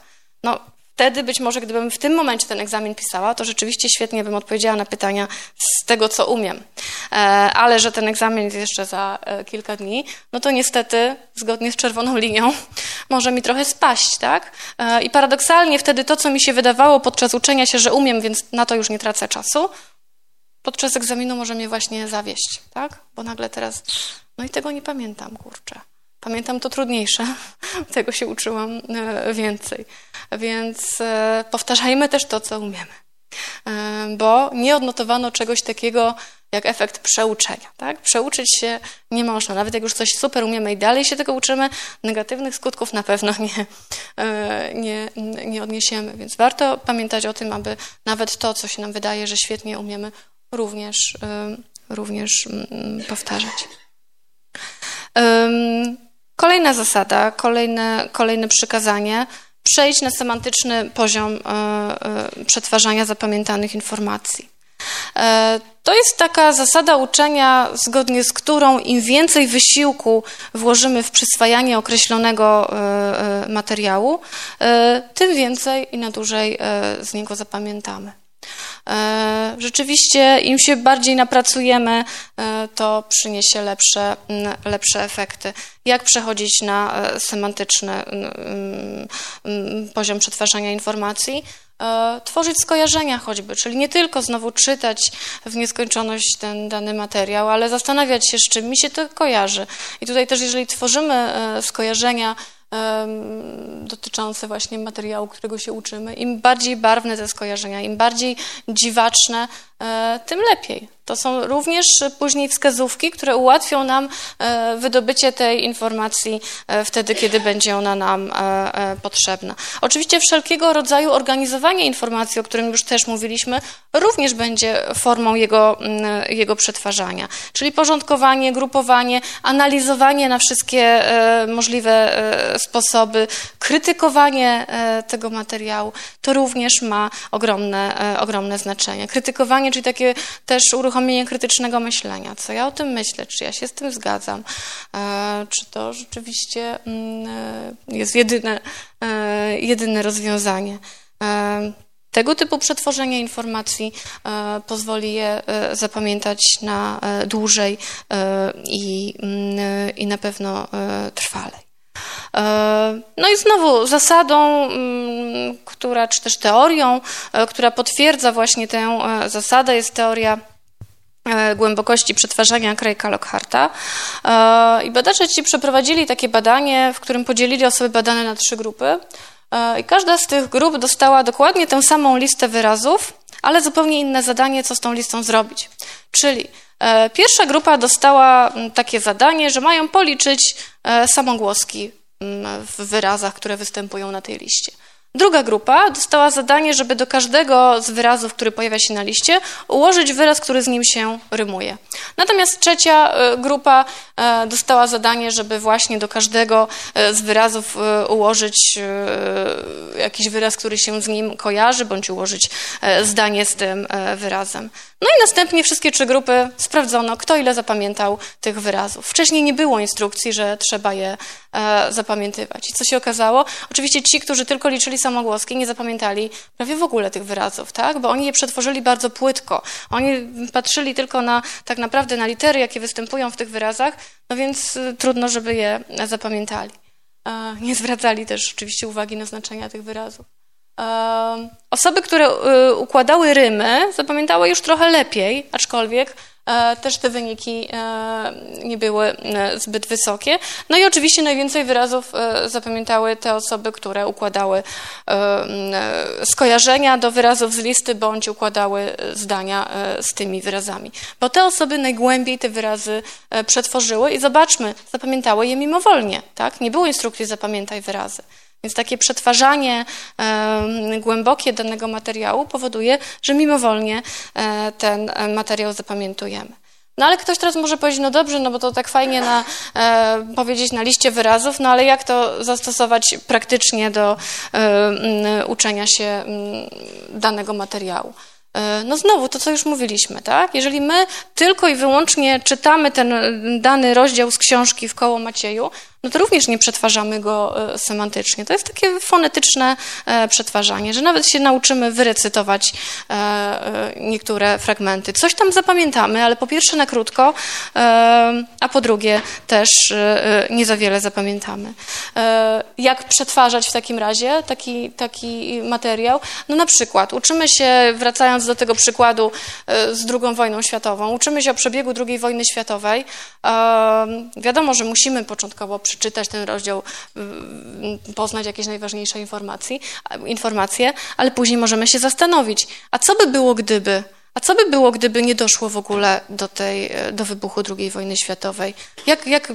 No, wtedy być może, gdybym w tym momencie ten egzamin pisała, to rzeczywiście świetnie bym odpowiedziała na pytania z tego, co umiem. E, ale że ten egzamin jest jeszcze za e, kilka dni, no to niestety, zgodnie z czerwoną linią, może mi trochę spaść, tak? E, I paradoksalnie wtedy to, co mi się wydawało podczas uczenia się, że umiem, więc na to już nie tracę czasu, podczas egzaminu może mnie właśnie zawieść, tak? Bo nagle teraz, no i tego nie pamiętam, kurczę. Pamiętam to trudniejsze, tego się uczyłam e, więcej. Więc e, powtarzajmy też to, co umiemy. E, bo nie odnotowano czegoś takiego jak efekt przeuczenia. Tak? Przeuczyć się nie można. Nawet jak już coś super umiemy i dalej się tego uczymy, negatywnych skutków na pewno nie, nie, nie odniesiemy. Więc warto pamiętać o tym, aby nawet to, co się nam wydaje, że świetnie umiemy, również, również mm, powtarzać. Kolejna zasada, kolejne, kolejne przykazanie. Przejść na semantyczny poziom e, e, przetwarzania zapamiętanych informacji. E, to jest taka zasada uczenia, zgodnie z którą im więcej wysiłku włożymy w przyswajanie określonego materiału, tym więcej i na dłużej z niego zapamiętamy. E, rzeczywiście, im się bardziej napracujemy, e, to przyniesie lepsze, lepsze efekty. Jak przechodzić na e, semantyczny poziom przetwarzania informacji? tworzyć skojarzenia choćby, czyli nie tylko znowu czytać w nieskończoność ten dany materiał, ale zastanawiać się, z czym mi się to kojarzy. I tutaj też, jeżeli tworzymy skojarzenia dotyczące właśnie materiału, którego się uczymy. Im bardziej barwne te skojarzenia, im bardziej dziwaczne, tym lepiej. To są również później wskazówki, które ułatwią nam e, wydobycie tej informacji e, wtedy, kiedy będzie ona nam potrzebna. Oczywiście wszelkiego rodzaju organizowanie informacji, o którym już też mówiliśmy, również będzie formą jego, jego przetwarzania. Czyli porządkowanie, grupowanie, analizowanie na wszystkie możliwe sposoby, krytykowanie tego materiału, to również ma ogromne, ogromne znaczenie. Krytykowanie, czyli takie też uruchomienie krytycznego myślenia. Co ja o tym myślę? Czy ja się z tym zgadzam? E, czy to rzeczywiście mm, e, jest jedyne, e, jedyne rozwiązanie? Tego typu przetworzenie informacji pozwoli je zapamiętać na dłużej i, mm, i na pewno trwalej. No i znowu zasadą, mm, która, czy też teorią, która potwierdza właśnie tę zasadę, jest teoria E, głębokości przetwarzania Craiga Lockharta. E, I badacze ci przeprowadzili takie badanie, w którym podzielili osoby badane na trzy grupy. E, I każda z tych grup dostała dokładnie tę samą listę wyrazów, ale zupełnie inne zadanie, co z tą listą zrobić. Czyli pierwsza grupa dostała takie zadanie, że mają policzyć samogłoski w wyrazach, które występują na tej liście. Druga grupa dostała zadanie, żeby do każdego z wyrazów, który pojawia się na liście, ułożyć wyraz, który z nim się rymuje. Natomiast trzecia e, grupa e, dostała zadanie, żeby właśnie do każdego e, z wyrazów ułożyć jakiś wyraz, który się z nim kojarzy, bądź ułożyć zdanie z tym wyrazem. No i następnie wszystkie trzy grupy sprawdzono, kto ile zapamiętał tych wyrazów. Wcześniej nie było instrukcji, że trzeba je zapamiętywać. I co się okazało? Oczywiście ci, którzy tylko liczyli samogłoski nie zapamiętali prawie w ogóle tych wyrazów, tak? Bo oni je przetworzyli bardzo płytko. Oni patrzyli tylko na tak naprawdę na litery, jakie występują w tych wyrazach, no więc y, trudno, żeby je zapamiętali. Nie zwracali też oczywiście uwagi na znaczenia tych wyrazów. Osoby, które y, układały rymy, zapamiętały już trochę lepiej, aczkolwiek E, też te wyniki e, nie były e, zbyt wysokie. No i oczywiście najwięcej wyrazów zapamiętały te osoby, które układały skojarzenia do wyrazów z listy bądź układały zdania z tymi wyrazami. Bo te osoby najgłębiej te wyrazy przetworzyły i zobaczmy, zapamiętały je mimowolnie. Tak? Nie było instrukcji zapamiętaj wyrazy. Więc takie przetwarzanie e, głębokie danego materiału powoduje, że mimowolnie e, ten materiał zapamiętujemy. No ale ktoś teraz może powiedzieć, no dobrze, no bo to tak fajnie na, e, powiedzieć na liście wyrazów, no ale jak to zastosować praktycznie do e, uczenia się danego materiału? E, no znowu to, co już mówiliśmy, tak? Jeżeli my tylko i wyłącznie czytamy ten dany rozdział z książki w koło Macieju, no to również nie przetwarzamy go e, semantycznie. To jest takie fonetyczne e, przetwarzanie, że nawet się nauczymy wyrecytować e, niektóre fragmenty. Coś tam zapamiętamy, ale po pierwsze na krótko, a po drugie też nie za wiele zapamiętamy. Jak przetwarzać w takim razie taki, taki materiał? No na przykład uczymy się, wracając do tego przykładu z II wojną światową, uczymy się o przebiegu II wojny światowej. Wiadomo, że musimy początkowo przeczytać ten rozdział, poznać jakieś najważniejsze informacje, informacje, ale później możemy się zastanowić, a co by było, gdyby a co by było, gdyby nie doszło w ogóle do, tej, do wybuchu II wojny światowej? Jak, jak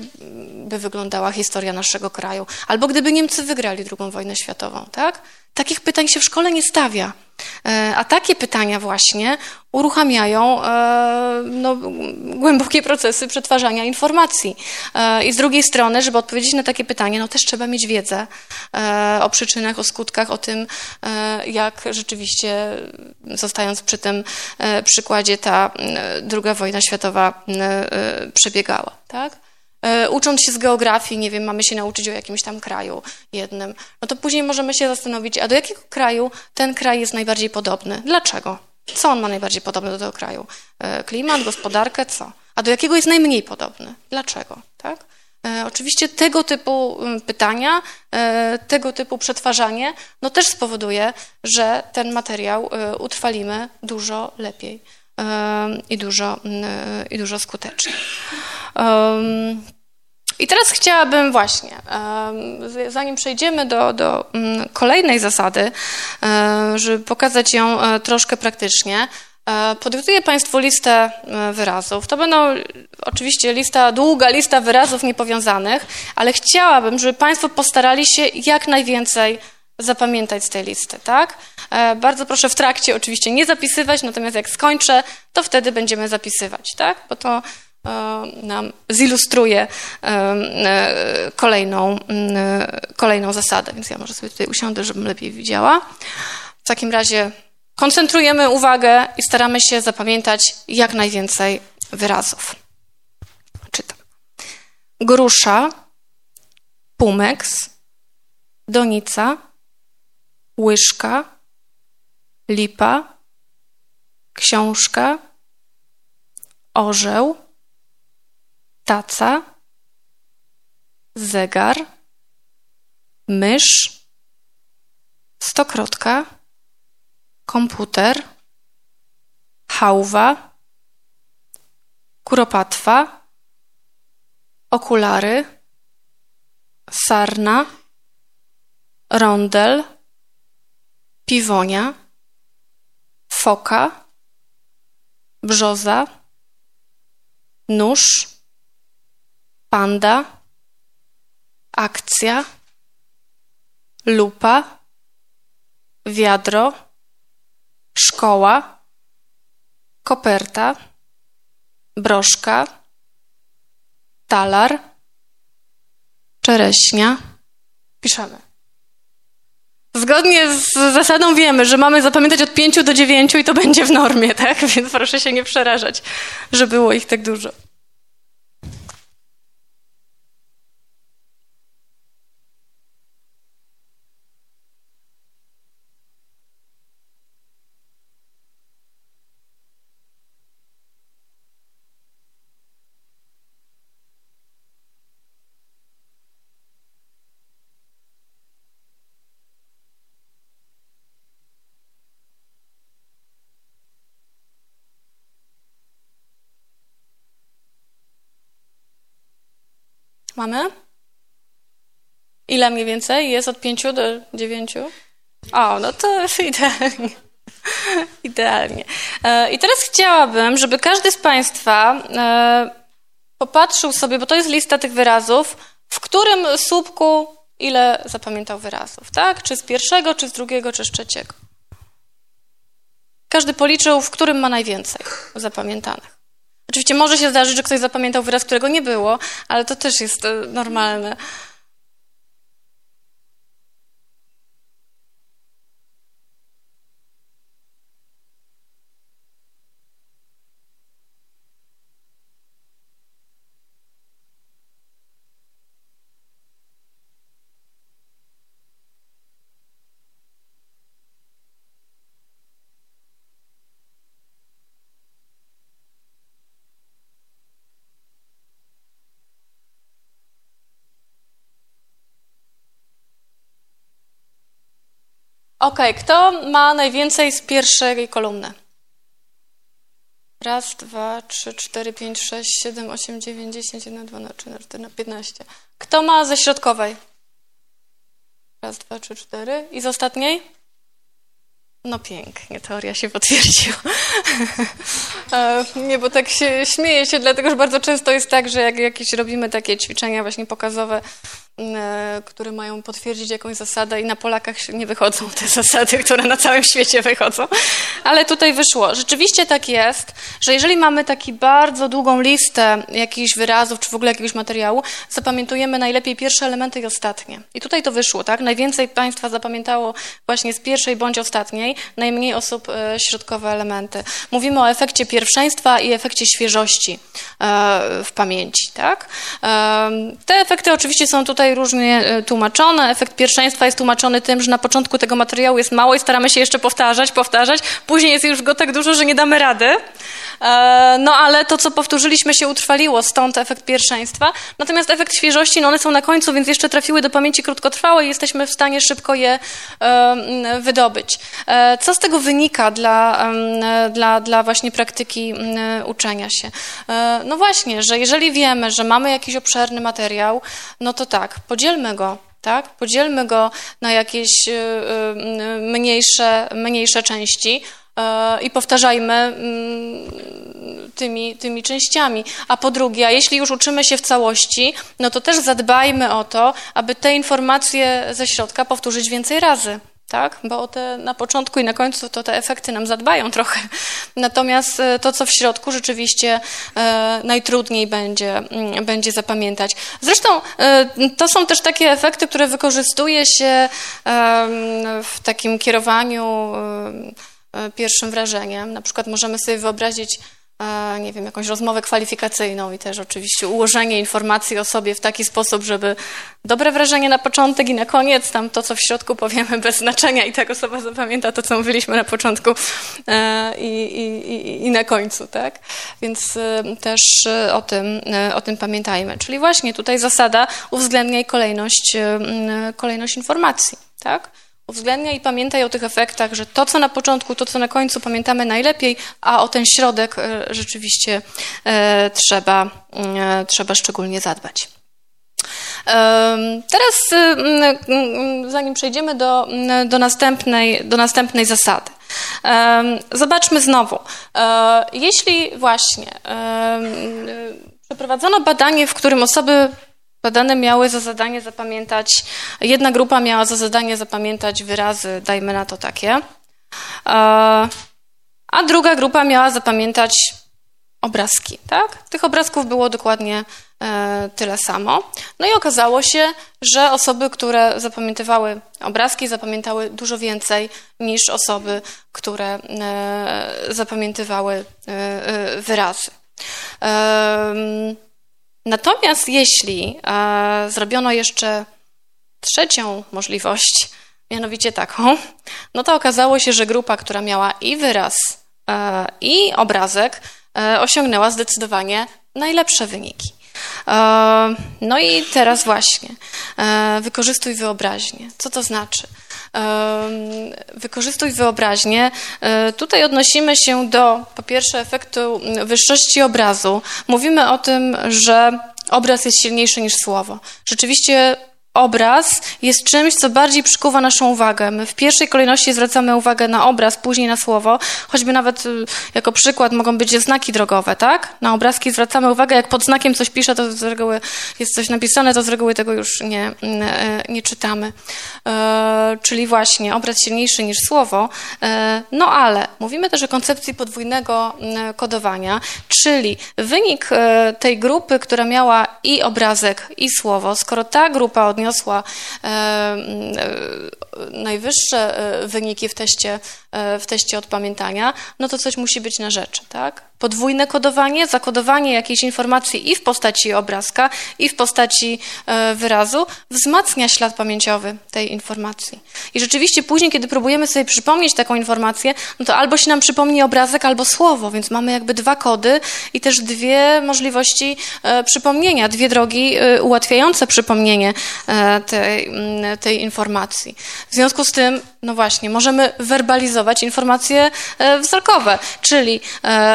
by wyglądała historia naszego kraju? Albo gdyby Niemcy wygrali II wojnę światową, tak? Takich pytań się w szkole nie stawia. E, a takie pytania właśnie uruchamiają e, no, głębokie procesy przetwarzania informacji. E, I z drugiej strony, żeby odpowiedzieć na takie pytanie, no też trzeba mieć wiedzę o przyczynach, o skutkach, o tym, jak rzeczywiście, zostając przy tym przykładzie, ta druga wojna światowa przebiegała. Tak? E, ucząc się z geografii, nie wiem, mamy się nauczyć o jakimś tam kraju jednym, no to później możemy się zastanowić, a do jakiego kraju ten kraj jest najbardziej podobny? Dlaczego? Co on ma najbardziej podobne do tego kraju? E, klimat, gospodarkę, co? A do jakiego jest najmniej podobny? Dlaczego? Tak? E, oczywiście tego typu mm, pytania, tego typu przetwarzanie, no też spowoduje, że ten materiał utrwalimy dużo lepiej i dużo, mm, i dużo skuteczniej. I teraz chciałabym właśnie, zanim przejdziemy do, do mm, kolejnej zasady, żeby pokazać ją troszkę praktycznie, E, podgotuję Państwu listę e, wyrazów. To będą oczywiście lista, długa lista wyrazów niepowiązanych, ale chciałabym, żeby Państwo postarali się jak najwięcej zapamiętać z tej listy, tak? E, bardzo proszę w trakcie oczywiście nie zapisywać, natomiast jak skończę, to wtedy będziemy zapisywać, tak? Bo to nam zilustruje kolejną, kolejną zasadę, więc ja może sobie tutaj usiądę, żebym lepiej widziała. W takim razie koncentrujemy uwagę i staramy się zapamiętać jak najwięcej wyrazów. Czytam. Grusza, pumeks, donica, łyżka, lipa, książka, orzeł, taca, zegar, mysz, stokrotka, komputer, hałwa, kuropatwa, okulary, sarna, rondel, piwonia, foka, brzoza, nóż, panda, akcja, lupa, wiadro, szkoła, koperta, broszka, talar, czereśnia. Piszemy. Zgodnie z zasadą wiemy, że mamy zapamiętać od pięciu do dziewięciu i to będzie w normie, tak? Więc proszę się nie przerażać, że było ich tak dużo. Mamy? Ile mniej więcej jest od 5 do 9? O, no to idealnie. Idealnie. E, I teraz chciałabym, żeby każdy z Państwa e, popatrzył sobie, bo to jest lista tych wyrazów, w którym słupku ile zapamiętał wyrazów, tak? Czy z pierwszego, czy z drugiego, czy z trzeciego. Każdy policzył, w którym ma najwięcej zapamiętanych. Oczywiście może się zdarzyć, że ktoś zapamiętał wyraz, którego nie było, ale to też jest e, normalne. Ok, kto ma najwięcej z pierwszej kolumny? Raz, dwa, trzy, cztery, pięć, sześć, siedem, osiem, dziewięć, dziesięć, jeden, dwa, trzy, cztery, piętnaście. Kto ma ze środkowej? Raz, dwa, trzy, cztery. I z ostatniej? No pięknie, teoria się potwierdziła. E, nie, bo tak się śmieję się, dlatego że bardzo często jest tak, że jak jakieś robimy takie ćwiczenia właśnie pokazowe, które mają potwierdzić jakąś zasadę i na Polakach nie wychodzą te zasady, które na całym świecie wychodzą. Ale tutaj wyszło. Rzeczywiście tak jest, że jeżeli mamy taki bardzo długą listę jakichś wyrazów, czy w ogóle jakiegoś materiału, zapamiętujemy najlepiej pierwsze elementy i ostatnie. I tutaj to wyszło, tak? Najwięcej Państwa zapamiętało właśnie z pierwszej bądź ostatniej, najmniej osób e, środkowe elementy. Mówimy o efekcie pierwszeństwa i efekcie świeżości e, w pamięci, tak? Te efekty oczywiście są tutaj tutaj różnie e, tłumaczone. Efekt pierwszeństwa jest tłumaczony tym, że na początku tego materiału jest mało i staramy się jeszcze powtarzać, powtarzać. Później jest już go tak dużo, że nie damy rady. E, no ale to, co powtórzyliśmy, się utrwaliło, stąd efekt pierwszeństwa. Natomiast efekt świeżości, no one są na końcu, więc jeszcze trafiły do pamięci krótkotrwałej i jesteśmy w stanie szybko je wydobyć. E, co z tego wynika dla, dla, dla właśnie praktyki uczenia się? No właśnie, że jeżeli wiemy, że mamy jakiś obszerny materiał, no to tak, podzielmy go tak? Podzielmy go na jakieś y, y, mniejsze, mniejsze części y, i powtarzajmy mm, tymi, tymi częściami. A po drugie, a jeśli już uczymy się w całości, no to też zadbajmy o to, aby te informacje ze środka powtórzyć więcej razy tak? Bo te, na początku i na końcu to te efekty nam zadbają trochę. Natomiast e, to, co w środku, rzeczywiście e, najtrudniej będzie, mm, będzie zapamiętać. Zresztą e, to są też takie efekty, które wykorzystuje się w takim kierowaniu pierwszym wrażeniem. Na przykład możemy sobie wyobrazić nie wiem, jakąś rozmowę kwalifikacyjną i też oczywiście ułożenie informacji o sobie w taki sposób, żeby dobre wrażenie na początek i na koniec, tam to, co w środku powiemy bez znaczenia i tak osoba zapamięta to, co mówiliśmy na początku e, i, i, i na końcu, tak? Więc e, też e, o tym, o tym pamiętajmy. Czyli właśnie tutaj zasada uwzględniaj kolejność, kolejność informacji, tak? Uwzględniaj i pamiętaj o tych efektach, że to, co na początku, to, co na końcu pamiętamy najlepiej, a o ten środek e, rzeczywiście e, trzeba, e, trzeba szczególnie zadbać. Teraz, zanim przejdziemy do, do, następnej, do następnej zasady, zobaczmy znowu. Jeśli właśnie przeprowadzono badanie, w którym osoby Badane miały za zadanie zapamiętać, jedna grupa miała za zadanie zapamiętać wyrazy, dajmy na to takie, a druga grupa miała zapamiętać obrazki, tak? Tych obrazków było dokładnie e, tyle samo. No i okazało się, że osoby, które zapamiętywały obrazki, zapamiętały dużo więcej niż osoby, które e, zapamiętywały e, wyrazy. Natomiast jeśli e, zrobiono jeszcze trzecią możliwość, mianowicie taką, no to okazało się, że grupa, która miała i wyraz, e, i obrazek, e, osiągnęła zdecydowanie najlepsze wyniki. E, no i teraz właśnie, e, wykorzystuj wyobraźnię. Co to znaczy? Wykorzystuj wyobraźnię. E, tutaj odnosimy się do, po pierwsze, efektu wyższości obrazu. Mówimy o tym, że obraz jest silniejszy niż słowo. Rzeczywiście obraz jest czymś, co bardziej przykuwa naszą uwagę. My w pierwszej kolejności zwracamy uwagę na obraz, później na słowo, choćby nawet y, jako przykład mogą być znaki drogowe, tak? Na obrazki zwracamy uwagę, jak pod znakiem coś pisze, to z reguły jest coś napisane, to z reguły tego już nie, nie, nie czytamy. E, czyli właśnie obraz silniejszy niż słowo. E, no ale mówimy też o koncepcji podwójnego kodowania, czyli wynik e, tej grupy, która miała i obrazek, i słowo, skoro ta grupa odniosła odniosła e, e, najwyższe e, wyniki w teście, w teście odpamiętania, no to coś musi być na rzeczy, tak? podwójne kodowanie, zakodowanie jakiejś informacji i w postaci obrazka, i w postaci e, wyrazu wzmacnia ślad pamięciowy tej informacji. I rzeczywiście później, kiedy próbujemy sobie przypomnieć taką informację, no to albo się nam przypomni obrazek, albo słowo, więc mamy jakby dwa kody i też dwie możliwości e, przypomnienia, dwie drogi e, ułatwiające przypomnienie tej, tej informacji. W związku z tym, no właśnie, możemy werbalizować informacje wzrokowe, czyli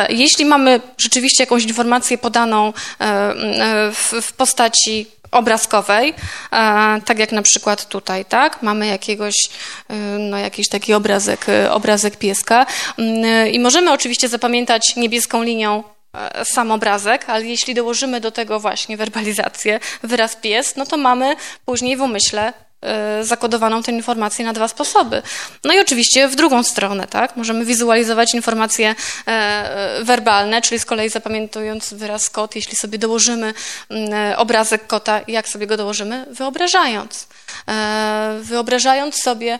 jeśli jeśli mamy rzeczywiście jakąś informację podaną e, e, w postaci obrazkowej, e, tak jak na przykład tutaj, tak? Mamy jakiegoś, no jakiś taki obrazek, obrazek pieska mm, i możemy oczywiście zapamiętać niebieską linią sam obrazek, ale jeśli dołożymy do tego właśnie werbalizację, wyraz pies, no to mamy później w umyśle E, zakodowaną tę informację na dwa sposoby. No i oczywiście w drugą stronę, tak? Możemy wizualizować informacje e, werbalne, czyli z kolei zapamiętując wyraz kot, jeśli sobie dołożymy e, obrazek kota, jak sobie go dołożymy? Wyobrażając. Wyobrażając sobie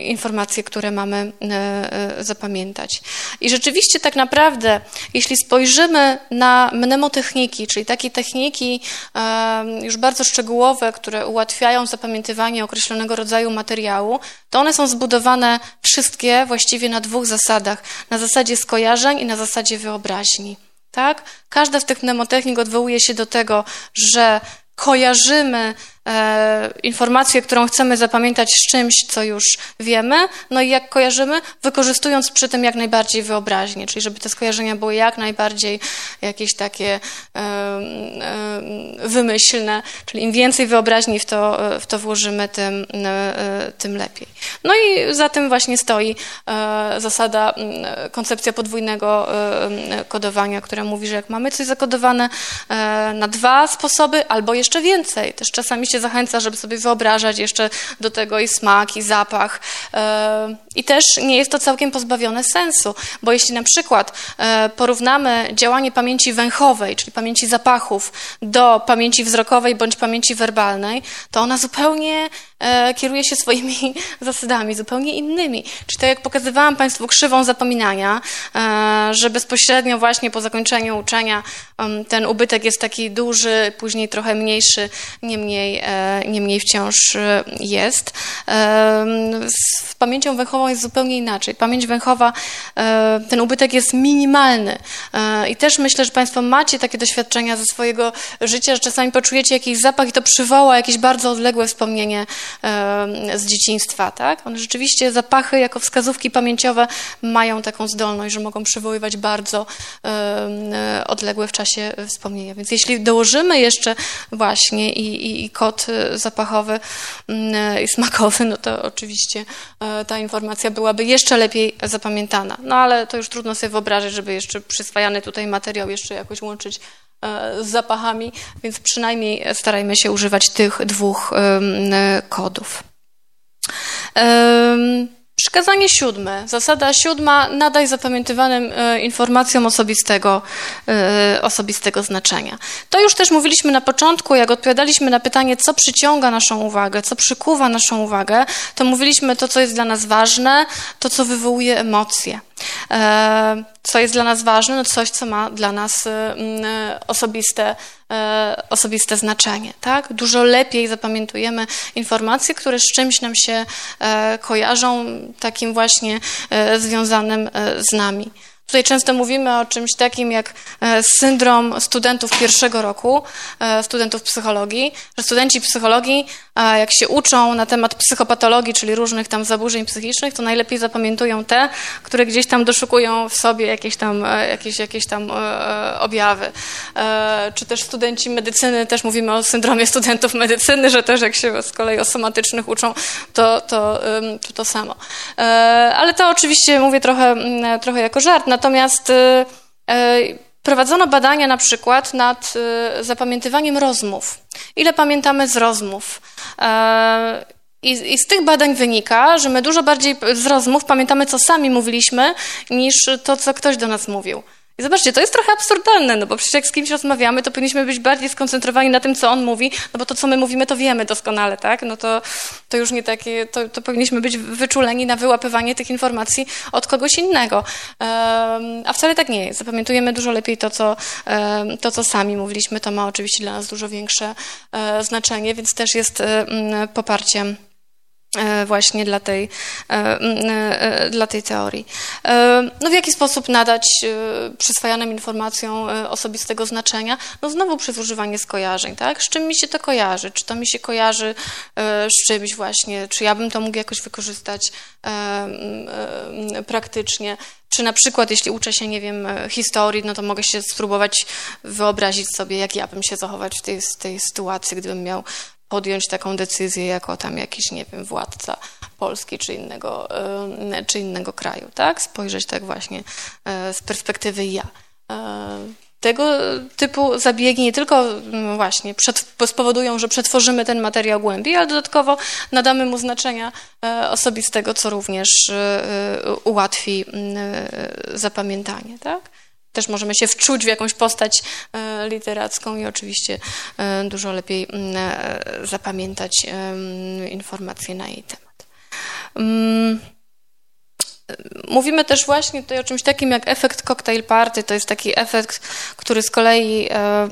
informacje, które mamy zapamiętać. I rzeczywiście tak naprawdę, jeśli spojrzymy na mnemotechniki, czyli takie techniki już bardzo szczegółowe, które ułatwiają zapamiętywanie określonego rodzaju materiału, to one są zbudowane wszystkie właściwie na dwóch zasadach. Na zasadzie skojarzeń i na zasadzie wyobraźni. Tak? Każda z tych mnemotechnik odwołuje się do tego, że kojarzymy e, informację, którą chcemy zapamiętać z czymś, co już wiemy, no i jak kojarzymy, wykorzystując przy tym jak najbardziej wyobraźnię, czyli żeby te skojarzenia były jak najbardziej jakieś takie e, e, wymyślne, czyli im więcej wyobraźni w to, w to włożymy, tym, e, tym lepiej. No i za tym właśnie stoi e, zasada, koncepcja podwójnego e, kodowania, która mówi, że jak mamy coś zakodowane na dwa sposoby, albo jeszcze więcej, też czasami się zachęca, żeby sobie wyobrażać jeszcze do tego i smak, i zapach. E, I też nie jest to całkiem pozbawione sensu, bo jeśli na przykład e, porównamy działanie pamięci węchowej, czyli pamięci zapachów, do pamięci wzrokowej bądź pamięci werbalnej, to ona zupełnie kieruje się swoimi zasadami, zupełnie innymi. Czyli tak jak pokazywałam Państwu krzywą zapominania, że bezpośrednio właśnie po zakończeniu uczenia ten ubytek jest taki duży, później trochę mniejszy, niemniej, e, niemniej wciąż e, jest. Z pamięcią węchową jest zupełnie inaczej. Pamięć węchowa, e, ten ubytek jest minimalny i też myślę, że Państwo macie takie doświadczenia ze swojego życia, że czasami poczujecie jakiś zapach i to przywoła jakieś bardzo odległe wspomnienie z dzieciństwa, tak? One rzeczywiście, zapachy jako wskazówki pamięciowe mają taką zdolność, że mogą przywoływać bardzo odległe w czasie wspomnienia. Więc jeśli dołożymy jeszcze właśnie i, i, i kod y, zapachowy mm, i smakowy, no to oczywiście e, ta informacja byłaby jeszcze lepiej zapamiętana. No ale to już trudno sobie wyobrazić, żeby jeszcze przyswajany tutaj materiał jeszcze jakoś łączyć e, z zapachami, więc przynajmniej starajmy się używać tych dwóch kodów. Przykazanie siódme. Zasada siódma, nadaj zapamiętywanym e, informacjom osobistego, e, osobistego znaczenia. To już też mówiliśmy na początku, jak odpowiadaliśmy na pytanie, co przyciąga naszą uwagę, co przykuwa naszą uwagę, to mówiliśmy to, co jest dla nas ważne, to, co wywołuje emocje. E, co jest dla nas ważne, no coś, co ma dla nas e, osobiste, e, osobiste znaczenie. Tak? Dużo lepiej zapamiętujemy informacje, które z czymś nam się kojarzą, takim właśnie związanym z nami. Tutaj często mówimy o czymś takim jak e, syndrom studentów pierwszego roku, e, studentów psychologii, że studenci psychologii, jak się uczą na temat psychopatologii, czyli różnych tam zaburzeń psychicznych, to najlepiej zapamiętują te, które gdzieś tam doszukują w sobie jakieś tam, e, jakieś, jakieś tam objawy. Czy też studenci medycyny, też mówimy o syndromie studentów medycyny, że też jak się z kolei o somatycznych uczą, to to, to, to samo. Ale to oczywiście mówię trochę, mm, trochę jako żart, Natomiast y, y, prowadzono badania na przykład nad y, zapamiętywaniem rozmów. Ile pamiętamy z rozmów? I, I, z tych badań wynika, że my dużo bardziej z rozmów pamiętamy, co sami mówiliśmy, niż to, co ktoś do nas mówił. I zobaczcie, to jest trochę absurdalne, no bo przecież jak z kimś rozmawiamy, to powinniśmy być bardziej skoncentrowani na tym, co on mówi, no bo to, co my mówimy, to wiemy doskonale, tak? No to, to już nie takie, to, to powinniśmy być wyczuleni na wyłapywanie tych informacji od kogoś innego. Um, a wcale tak nie jest. Zapamiętujemy dużo lepiej to co, um, to, co sami mówiliśmy. To ma oczywiście dla nas dużo większe um, znaczenie, więc też jest poparciem właśnie dla tej, e, e, dla tej teorii. No w jaki sposób nadać przyswajanym informacjom osobistego znaczenia? No znowu przez używanie skojarzeń, tak? Z czym mi się to kojarzy? Czy to mi się kojarzy z czymś właśnie? Czy ja bym to mógł jakoś wykorzystać praktycznie? Czy na przykład, jeśli uczę się, nie wiem, historii, no to mogę się spróbować wyobrazić sobie, jak ja bym się zachować w tej, tej sytuacji, gdybym miał podjąć taką decyzję jako tam jakiś, nie wiem, władca Polski czy innego, czy innego kraju, tak? Spojrzeć tak właśnie e, z perspektywy ja. E, tego typu zabiegi nie tylko no właśnie spowodują, że przetworzymy ten materiał głębiej, ale dodatkowo nadamy mu znaczenia e, osobistego, co również ułatwi zapamiętanie, tak? Też możemy się wczuć w jakąś postać literacką i oczywiście dużo lepiej zapamiętać informacje na jej temat. Mm, Mówimy też właśnie tutaj o czymś takim jak efekt cocktail party. To jest taki efekt, który z kolei e,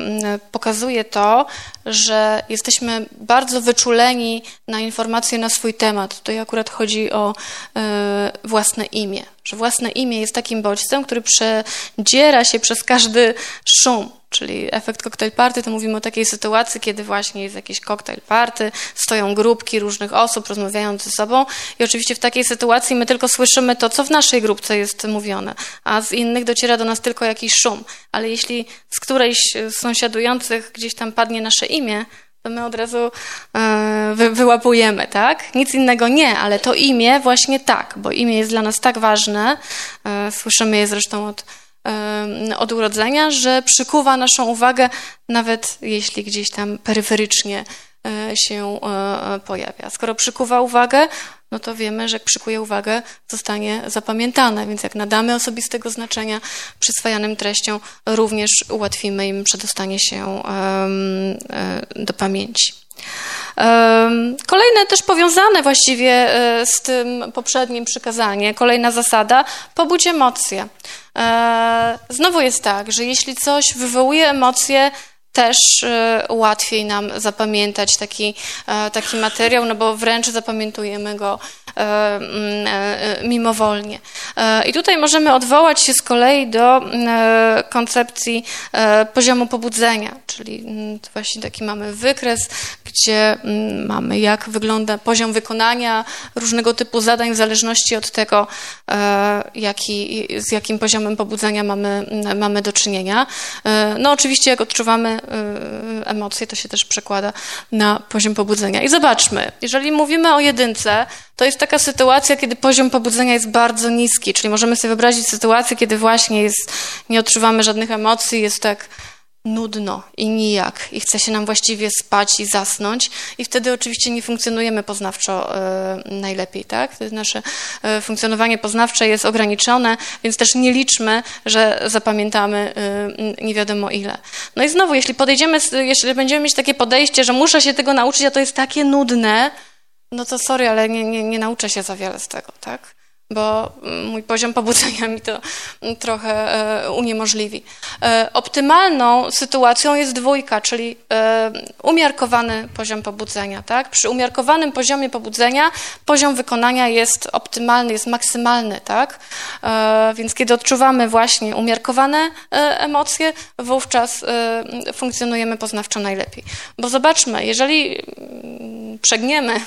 pokazuje to, że jesteśmy bardzo wyczuleni na informacje na swój temat. Tutaj akurat chodzi o e, własne imię, że własne imię jest takim bodźcem, który przedziera się przez każdy szum czyli efekt cocktail party, to mówimy o takiej sytuacji, kiedy właśnie jest jakiś cocktail party, stoją grupki różnych osób, rozmawiają ze sobą i oczywiście w takiej sytuacji my tylko słyszymy to, co w naszej grupce jest mówione, a z innych dociera do nas tylko jakiś szum. Ale jeśli z którejś z sąsiadujących gdzieś tam padnie nasze imię, to my od razu e, wy, wyłapujemy, tak? Nic innego nie, ale to imię właśnie tak, bo imię jest dla nas tak ważne, e, słyszymy je zresztą od od urodzenia, że przykuwa naszą uwagę, nawet jeśli gdzieś tam peryferycznie e, się e, pojawia. Skoro przykuwa uwagę, no to wiemy, że jak przykuje uwagę, zostanie zapamiętane, więc jak nadamy osobistego znaczenia przyswajanym treściom, również ułatwimy im przedostanie się e, do pamięci. Kolejne też powiązane właściwie e, z tym poprzednim przykazaniem, kolejna zasada, pobudź emocje. E, znowu jest tak, że jeśli coś wywołuje emocje, też e, łatwiej nam zapamiętać taki, taki materiał, no bo wręcz zapamiętujemy go E, mm, e, mimowolnie. E, I tutaj możemy odwołać się z kolei do koncepcji poziomu pobudzenia, czyli mm, właśnie taki mamy wykres, gdzie mm, mamy jak wygląda poziom wykonania różnego typu zadań w zależności od tego, jaki, z jakim poziomem pobudzenia mamy, mamy do czynienia. No oczywiście jak odczuwamy emocje, to się też przekłada na poziom pobudzenia. I zobaczmy, jeżeli mówimy o jedynce, to jest taka sytuacja, kiedy poziom pobudzenia jest bardzo niski, czyli możemy sobie wyobrazić sytuację, kiedy właśnie jest, nie odczuwamy żadnych emocji, jest tak nudno i nijak i chce się nam właściwie spać i zasnąć i wtedy oczywiście nie funkcjonujemy poznawczo y, najlepiej, tak? Nasze y, funkcjonowanie poznawcze jest ograniczone, więc też nie liczmy, że zapamiętamy y, nie wiadomo ile. No i znowu, jeśli podejdziemy, jeśli będziemy mieć takie podejście, że muszę się tego nauczyć, a to jest takie nudne, no to sorry, ale nie, nie, nie nauczę się za wiele z tego, tak? Bo mój poziom pobudzenia mi to trochę e, uniemożliwi. E, optymalną sytuacją jest dwójka, czyli e, umiarkowany poziom pobudzenia. Tak? Przy umiarkowanym poziomie pobudzenia poziom wykonania jest optymalny, jest maksymalny. Tak? Więc kiedy odczuwamy właśnie umiarkowane emocje, wówczas funkcjonujemy poznawczo najlepiej. Bo zobaczmy, jeżeli przegniemy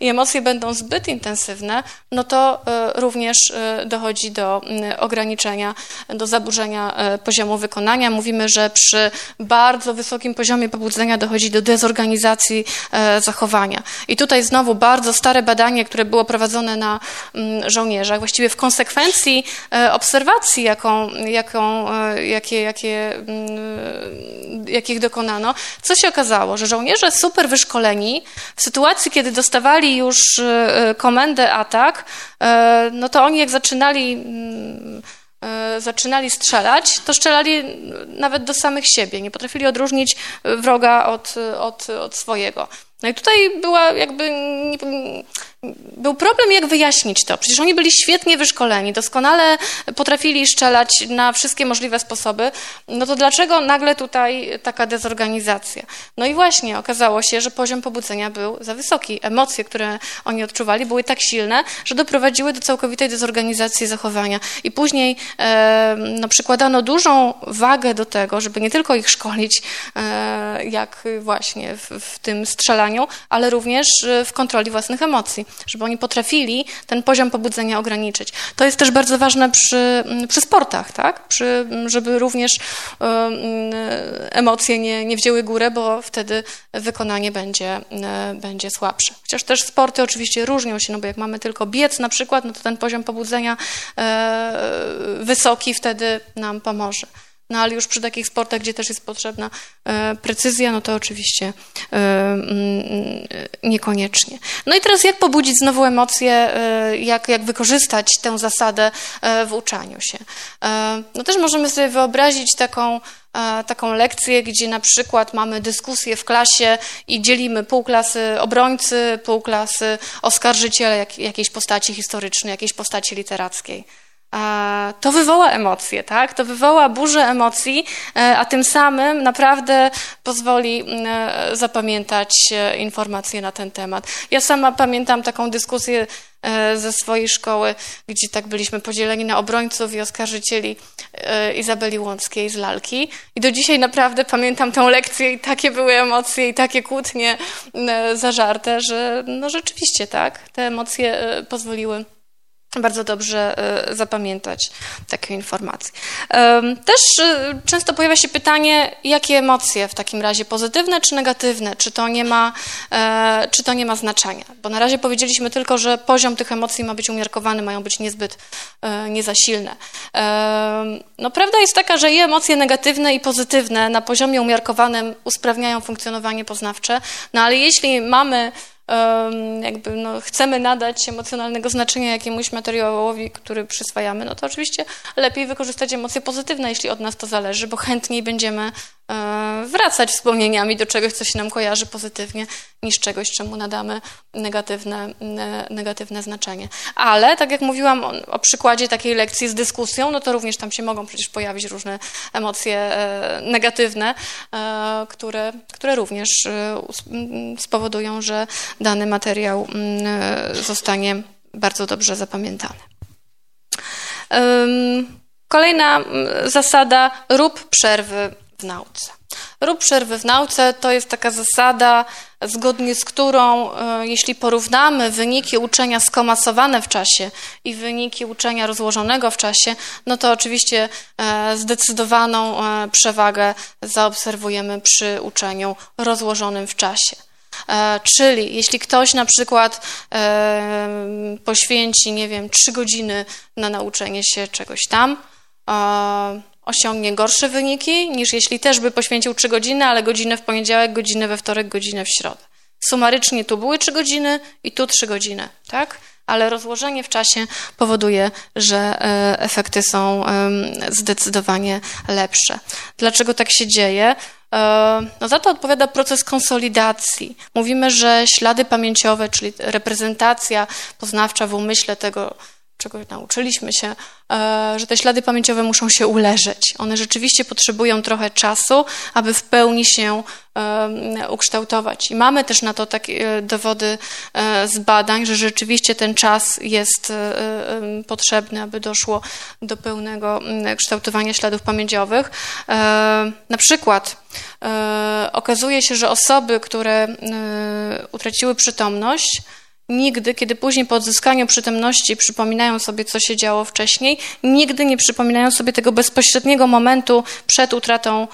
i emocje będą zbyt intensywne, no to również również e, dochodzi do ograniczenia, do zaburzenia e, poziomu wykonania. Mówimy, że przy bardzo wysokim poziomie pobudzenia dochodzi do dezorganizacji zachowania. I tutaj znowu bardzo stare badanie, które było prowadzone na żołnierzach, właściwie w konsekwencji obserwacji, jaką, jaką, jakie, jakie, jakich dokonano, co się okazało, że żołnierze super wyszkoleni w sytuacji, kiedy dostawali już komendę atak, no to oni jak zaczynali, mm, e, zaczynali strzelać, to strzelali nawet do samych siebie. Nie potrafili odróżnić wroga od, od, od swojego. No i tutaj była jakby był problem, jak wyjaśnić to. Przecież oni byli świetnie wyszkoleni, doskonale potrafili strzelać na wszystkie możliwe sposoby. No to dlaczego nagle tutaj taka dezorganizacja? No i właśnie okazało się, że poziom pobudzenia był za wysoki. Emocje, które oni odczuwali, były tak silne, że doprowadziły do całkowitej dezorganizacji zachowania. I później e, no, przykładano dużą wagę do tego, żeby nie tylko ich szkolić, e, jak właśnie w, w tym strzelaniu, ale również w kontroli własnych emocji żeby oni potrafili ten poziom pobudzenia ograniczyć. To jest też bardzo ważne przy, przy sportach, tak? Przy, żeby również emocje nie, nie wzięły górę, bo wtedy wykonanie będzie, będzie słabsze. Chociaż też sporty oczywiście różnią się, no bo jak mamy tylko biec na przykład, no to ten poziom pobudzenia e, wysoki wtedy nam pomoże. No ale już przy takich sportach, gdzie też jest potrzebna e, precyzja, no to oczywiście e, mm, niekoniecznie. No i teraz jak pobudzić znowu emocje, e, jak, jak wykorzystać tę zasadę w uczaniu się? No też możemy sobie wyobrazić taką taką lekcję, gdzie na przykład mamy dyskusję w klasie i dzielimy pół klasy obrońcy, pół klasy oskarżyciele jak, jakiejś postaci historycznej, jakiejś postaci literackiej. E, to wywoła emocje, tak? To wywoła burzę emocji, e, a tym samym naprawdę pozwoli zapamiętać informacje na ten temat. Ja sama pamiętam taką dyskusję E, ze swojej szkoły, gdzie tak byliśmy podzieleni na obrońców i oskarżycieli e, Izabeli Łąckiej z lalki. I do dzisiaj naprawdę pamiętam tę lekcję i takie były emocje i takie kłótnie e, zażarte, że no rzeczywiście tak, te emocje pozwoliły bardzo dobrze e, zapamiętać takie informacje. Też e, często pojawia się pytanie, jakie emocje w takim razie, pozytywne czy negatywne, czy to nie ma, e, czy to nie ma znaczenia? Bo na razie powiedzieliśmy tylko, że poziom tych emocji ma być umiarkowany, mają być niezbyt nie za silne. No prawda jest taka, że i emocje negatywne i pozytywne na poziomie umiarkowanym usprawniają funkcjonowanie poznawcze, no ale jeśli mamy jakby no, chcemy nadać emocjonalnego znaczenia jakiemuś materiałowi, który przyswajamy, no to oczywiście lepiej wykorzystać emocje pozytywne, jeśli od nas to zależy, bo chętniej będziemy wracać wspomnieniami do czegoś, co się nam kojarzy pozytywnie, niż czegoś, czemu nadamy negatywne, negatywne znaczenie. Ale, tak jak mówiłam o, o, przykładzie takiej lekcji z dyskusją, no to również tam się mogą przecież pojawić różne emocje e, negatywne, e, które, które również spowodują, że dany materiał zostanie bardzo dobrze zapamiętany. Kolejna zasada, rób przerwy w nauce. Rób przerwy w nauce to jest taka zasada, zgodnie z którą, e, jeśli porównamy wyniki uczenia skomasowane w czasie i wyniki uczenia rozłożonego w czasie, no to oczywiście e, zdecydowaną e, przewagę zaobserwujemy przy uczeniu rozłożonym w czasie. Czyli jeśli ktoś na przykład poświęci, nie wiem, trzy godziny na nauczenie się czegoś tam, osiągnie gorsze wyniki, niż jeśli też by poświęcił 3 godziny, ale godzinę w poniedziałek, godzinę we wtorek, godzinę w środę. Sumarycznie tu były 3 godziny i tu 3 godziny, tak? Ale rozłożenie w czasie powoduje, że e, efekty są zdecydowanie lepsze. Dlaczego tak się dzieje? E, no za to odpowiada proces konsolidacji. Mówimy, że ślady pamięciowe, czyli reprezentacja poznawcza w umyśle tego, czego nauczyliśmy się, e, że te ślady pamięciowe muszą się uleżeć. One rzeczywiście potrzebują trochę czasu, aby w pełni się ukształtować. I mamy też na to takie e, dowody e, z badań, że rzeczywiście ten czas jest potrzebny, aby doszło do pełnego kształtowania śladów pamięciowych. Na przykład okazuje się, że osoby, które utraciły przytomność, nigdy, kiedy później po odzyskaniu przytomności przypominają sobie, co się działo wcześniej, nigdy nie przypominają sobie tego bezpośredniego momentu przed utratą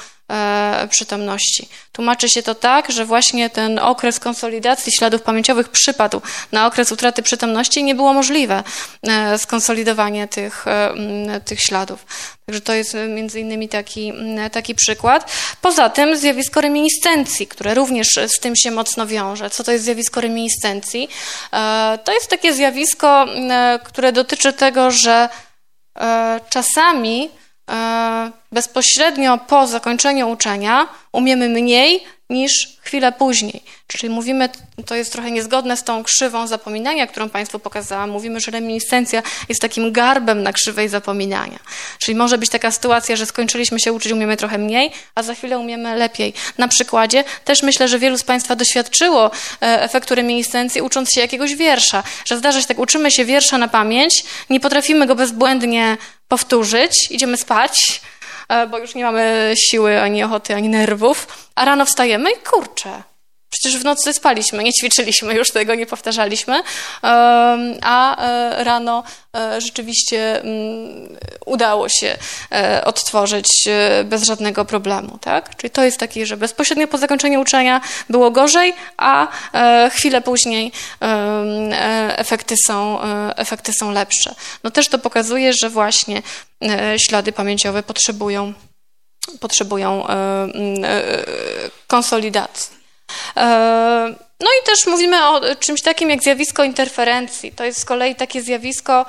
przytomności. Tłumaczy się to tak, że właśnie ten okres konsolidacji śladów pamięciowych przypadł na okres utraty przytomności i nie było możliwe e, skonsolidowanie tych, e, tych śladów. Także to jest e, między innymi taki, taki przykład. Poza tym zjawisko reminiscencji, które również z tym się mocno wiąże. Co to jest zjawisko reminiscencji? To jest takie zjawisko, które dotyczy tego, że czasami bezpośrednio po zakończeniu uczenia umiemy mniej niż chwilę później. Czyli mówimy, to jest trochę niezgodne z tą krzywą zapominania, którą Państwu pokazałam. Mówimy, że reminiscencja jest takim garbem na krzywej zapominania. Czyli może być taka sytuacja, że skończyliśmy się uczyć, umiemy trochę mniej, a za chwilę umiemy lepiej. Na przykładzie też myślę, że wielu z Państwa doświadczyło e, efektu reminiscencji, ucząc się jakiegoś wiersza. Że zdarza się tak, uczymy się wiersza na pamięć, nie potrafimy go bezbłędnie powtórzyć, idziemy spać, bo już nie mamy siły, ani ochoty, ani nerwów, a rano wstajemy i kurczę, Przecież w nocy spaliśmy, nie ćwiczyliśmy już tego, nie powtarzaliśmy, a e, rano e, rzeczywiście mm, udało się odtworzyć bez żadnego problemu. Tak? Czyli to jest taki, że bezpośrednio po zakończeniu uczenia było gorzej, a chwilę później efekty są, efekty są lepsze. No też to pokazuje, że właśnie ślady pamięciowe potrzebują potrzebują konsolidacji. No i też mówimy o czymś takim jak zjawisko interferencji. To jest z kolei takie zjawisko,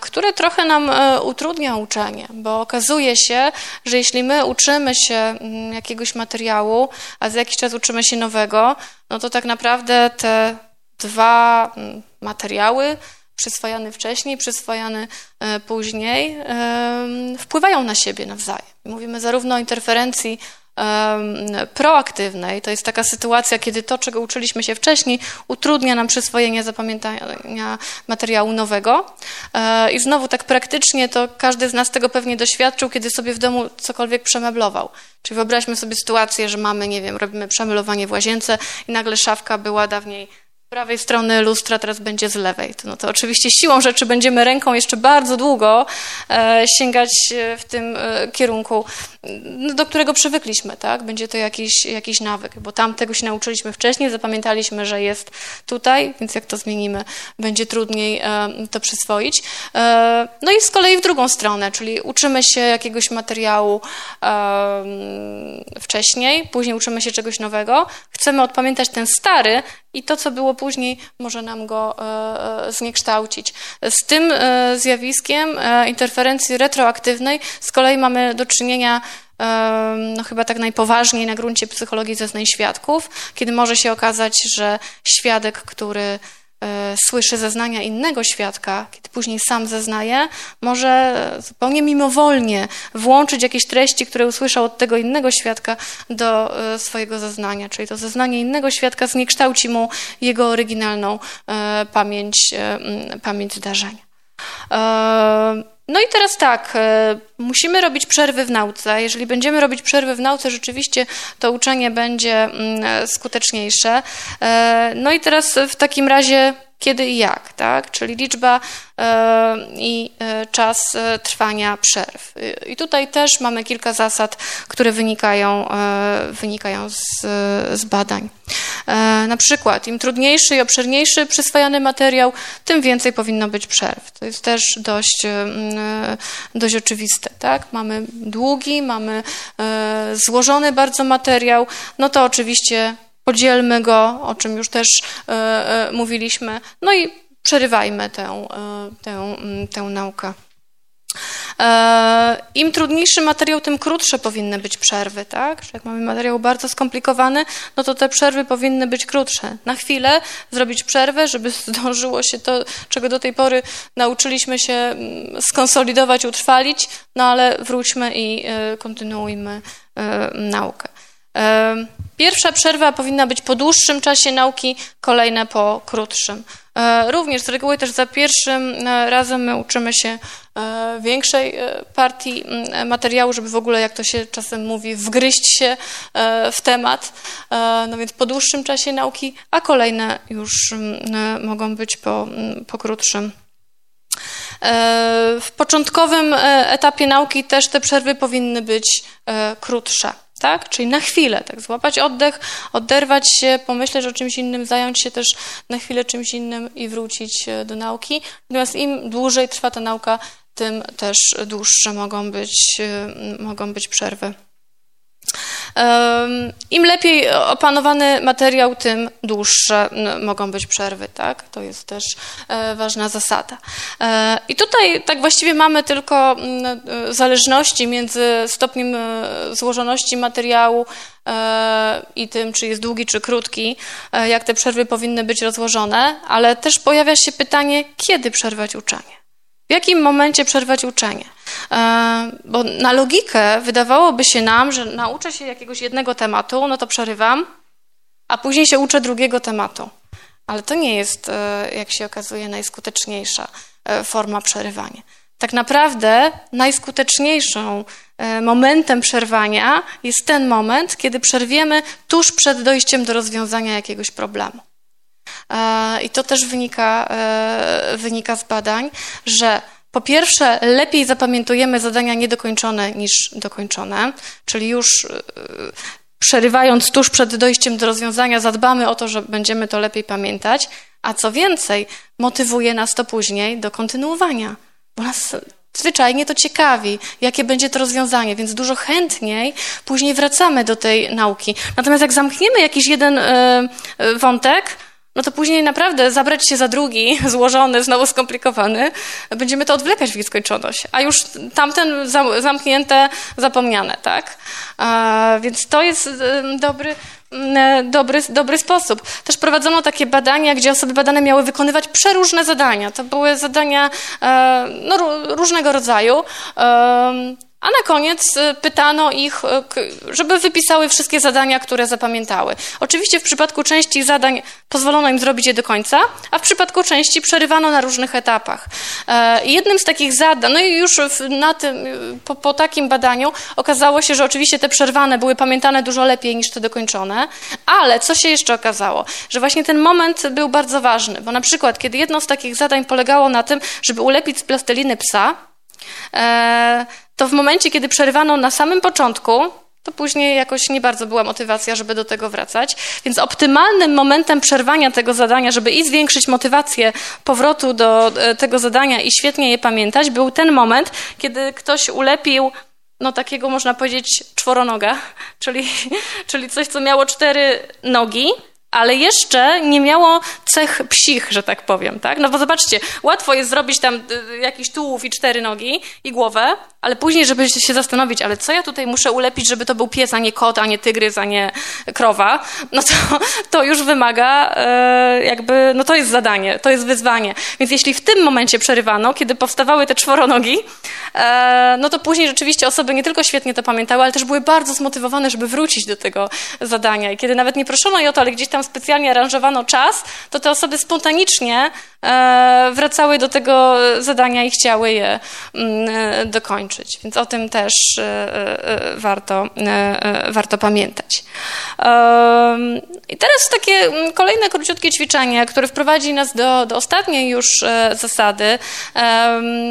które trochę nam e, utrudnia uczenie, bo okazuje się, że jeśli my uczymy się mm, jakiegoś materiału, a za jakiś czas uczymy się nowego, no to tak naprawdę te dwa mm, materiały, przyswajany wcześniej, przyswajany e, później, wpływają na siebie nawzajem. Mówimy zarówno o interferencji proaktywnej. To jest taka sytuacja, kiedy to, czego uczyliśmy się wcześniej, utrudnia nam przyswojenie zapamiętania materiału nowego. E, I znowu tak praktycznie to każdy z nas tego pewnie doświadczył, kiedy sobie w domu cokolwiek przemeblował. Czyli wyobraźmy sobie sytuację, że mamy, nie wiem, robimy przemeblowanie w łazience i nagle szafka była dawniej prawej strony lustra teraz będzie z lewej. No to oczywiście siłą rzeczy będziemy ręką jeszcze bardzo długo e, sięgać e, w tym e, kierunku, no, do którego przywykliśmy, tak? Będzie to jakiś, jakiś nawyk, bo tam tego się nauczyliśmy wcześniej, zapamiętaliśmy, że jest tutaj, więc jak to zmienimy, będzie trudniej to przyswoić. No i z kolei w drugą stronę, czyli uczymy się jakiegoś materiału wcześniej, później uczymy się czegoś nowego, chcemy odpamiętać ten stary i to, co było później może nam go e, e, zniekształcić. Z tym e, zjawiskiem interferencji retroaktywnej z kolei mamy do czynienia no chyba tak najpoważniej na gruncie psychologii zeznań świadków, kiedy może się okazać, że świadek, który słyszy zeznania innego świadka, kiedy później sam zeznaje, może zupełnie mimowolnie włączyć jakieś treści, które usłyszał od tego innego świadka do e, swojego zeznania. Czyli to zeznanie innego świadka zniekształci mu jego oryginalną e, pamięć, pamięć zdarzenia. No i teraz tak, musimy robić przerwy w nauce. Jeżeli będziemy robić przerwy w nauce, rzeczywiście to uczenie będzie mm, skuteczniejsze. No i teraz w takim razie kiedy i jak, tak? czyli liczba e, i e, czas e, trwania przerw. I tutaj też mamy kilka zasad, które wynikają, wynikają z, z badań. Na przykład, im trudniejszy i obszerniejszy przyswajany materiał, tym więcej powinno być przerw. To jest też dość, dość oczywiste. Tak? Mamy długi, mamy złożony bardzo materiał, no to oczywiście podzielmy go, o czym już też e, e, mówiliśmy, no i przerywajmy tę, e, tę, tę naukę. Im trudniejszy materiał, tym krótsze powinny być przerwy, tak? jak mamy materiał bardzo skomplikowany, no to te przerwy powinny być krótsze. Na chwilę zrobić przerwę, żeby zdążyło się to, czego do tej pory nauczyliśmy się skonsolidować, utrwalić, no ale wróćmy i kontynuujmy naukę. Pierwsza przerwa powinna być po dłuższym czasie nauki, kolejne po krótszym. E, również z reguły też za pierwszym e, razem my uczymy się e, większej partii materiału, żeby w ogóle, jak to się czasem mówi, wgryźć się w temat. No więc po dłuższym czasie nauki, a kolejne już mogą być po, po krótszym. W początkowym etapie nauki też te przerwy powinny być krótsze tak? Czyli na chwilę, tak, złapać oddech, oderwać się, pomyśleć o czymś innym, zająć się też na chwilę czymś innym i wrócić e, do nauki. Natomiast im dłużej trwa ta nauka, tym też dłuższe mogą być, e, mogą być przerwy. Im lepiej opanowany materiał, tym dłuższe mogą być przerwy, tak? To jest też e, ważna zasada. E, I tutaj tak właściwie mamy tylko e, zależności między stopniem złożoności materiału i tym, czy jest długi, czy krótki, jak te przerwy powinny być rozłożone, ale też pojawia się pytanie, kiedy przerwać uczenie. W jakim momencie przerwać uczenie? E, bo na logikę wydawałoby się nam, że nauczę się jakiegoś jednego tematu, no to przerywam, a później się uczę drugiego tematu. Ale to nie jest, e, jak się okazuje, najskuteczniejsza e, forma przerywania. Tak naprawdę najskuteczniejszą momentem przerwania jest ten moment, kiedy przerwiemy tuż przed dojściem do rozwiązania jakiegoś problemu. I to też wynika, e, wynika z badań, że po pierwsze, lepiej zapamiętujemy zadania niedokończone niż dokończone, czyli już e, przerywając tuż przed dojściem do rozwiązania, zadbamy o to, że będziemy to lepiej pamiętać, a co więcej, motywuje nas to później do kontynuowania, bo nas zwyczajnie to ciekawi, jakie będzie to rozwiązanie, więc dużo chętniej później wracamy do tej nauki. Natomiast jak zamkniemy jakiś jeden y, y, wątek, no to później naprawdę zabrać się za drugi, złożony, znowu skomplikowany, będziemy to odwlekać w nieskończoność, a już tamten zamknięte, zapomniane, tak? Więc to jest dobry, dobry, dobry sposób. Też prowadzono takie badania, gdzie osoby badane miały wykonywać przeróżne zadania. To były zadania e, no, różnego rodzaju. A na koniec y, pytano ich, y, żeby wypisały wszystkie zadania, które zapamiętały. Oczywiście w przypadku części zadań pozwolono im zrobić je do końca, a w przypadku części przerywano na różnych etapach. E, jednym z takich zadań, no i już na tym, y, po, po takim badaniu okazało się, że oczywiście te przerwane były pamiętane dużo lepiej niż te dokończone, ale co się jeszcze okazało? Że właśnie ten moment był bardzo ważny, bo na przykład, kiedy jedno z takich zadań polegało na tym, żeby ulepić z plasteliny psa, e, to w momencie, kiedy przerywano na samym początku, to później jakoś nie bardzo była motywacja, żeby do tego wracać. Więc optymalnym momentem przerwania tego zadania, żeby i zwiększyć motywację powrotu do e, tego zadania i świetnie je pamiętać, był ten moment, kiedy ktoś ulepił no takiego można powiedzieć czworonoga, czyli, czyli coś, co miało cztery nogi, ale jeszcze nie miało cech psich, że tak powiem, tak? No bo zobaczcie, łatwo jest zrobić tam y, jakiś tułów i cztery nogi i głowę, ale później, żeby się zastanowić, ale co ja tutaj muszę ulepić, żeby to był pies, a nie kot, a nie tygrys, a nie krowa, no to, to już wymaga e, jakby, no to jest zadanie, to jest wyzwanie. Więc jeśli w tym momencie przerywano, kiedy powstawały te czworonogi, e, no to później rzeczywiście osoby nie tylko świetnie to pamiętały, ale też były bardzo zmotywowane, żeby wrócić do tego zadania. I kiedy nawet nie proszono je o to, ale gdzieś tam specjalnie aranżowano czas, to te osoby spontanicznie e, wracały do tego zadania i chciały je mm, dokończyć kończyć. Więc o tym też e, e, warto, e, warto pamiętać. I teraz takie mm, kolejne króciutkie ćwiczenie, które wprowadzi nas do, do ostatniej już zasady.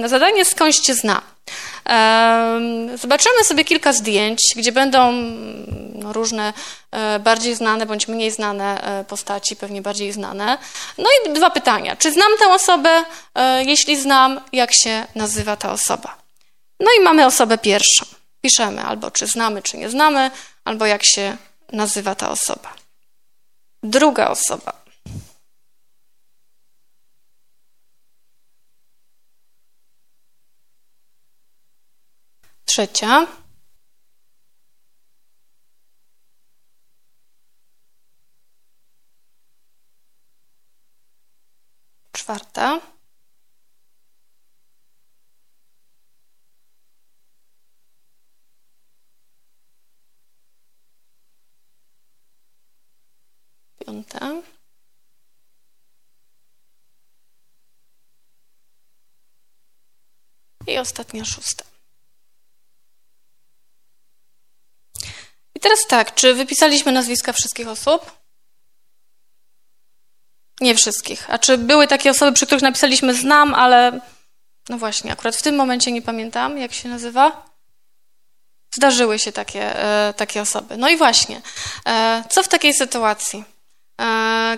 Zadanie skądś cię zna. Zobaczymy sobie kilka zdjęć, gdzie będą no, różne bardziej znane bądź mniej znane postaci, pewnie bardziej znane. No i dwa pytania. Czy znam tę osobę? Jeśli znam, jak się nazywa ta osoba? No i mamy osobę pierwszą. Piszemy albo czy znamy, czy nie znamy, albo jak się nazywa ta osoba. Druga osoba. Trzecia. Czwarta. piąta. I ostatnia szósta. I teraz tak, czy wypisaliśmy nazwiska wszystkich osób? Nie wszystkich. A czy były takie osoby, przy których napisaliśmy znam, ale no właśnie, akurat w tym momencie nie pamiętam, jak się nazywa? Zdarzyły się takie, e, takie osoby. No i właśnie, e, co w takiej sytuacji?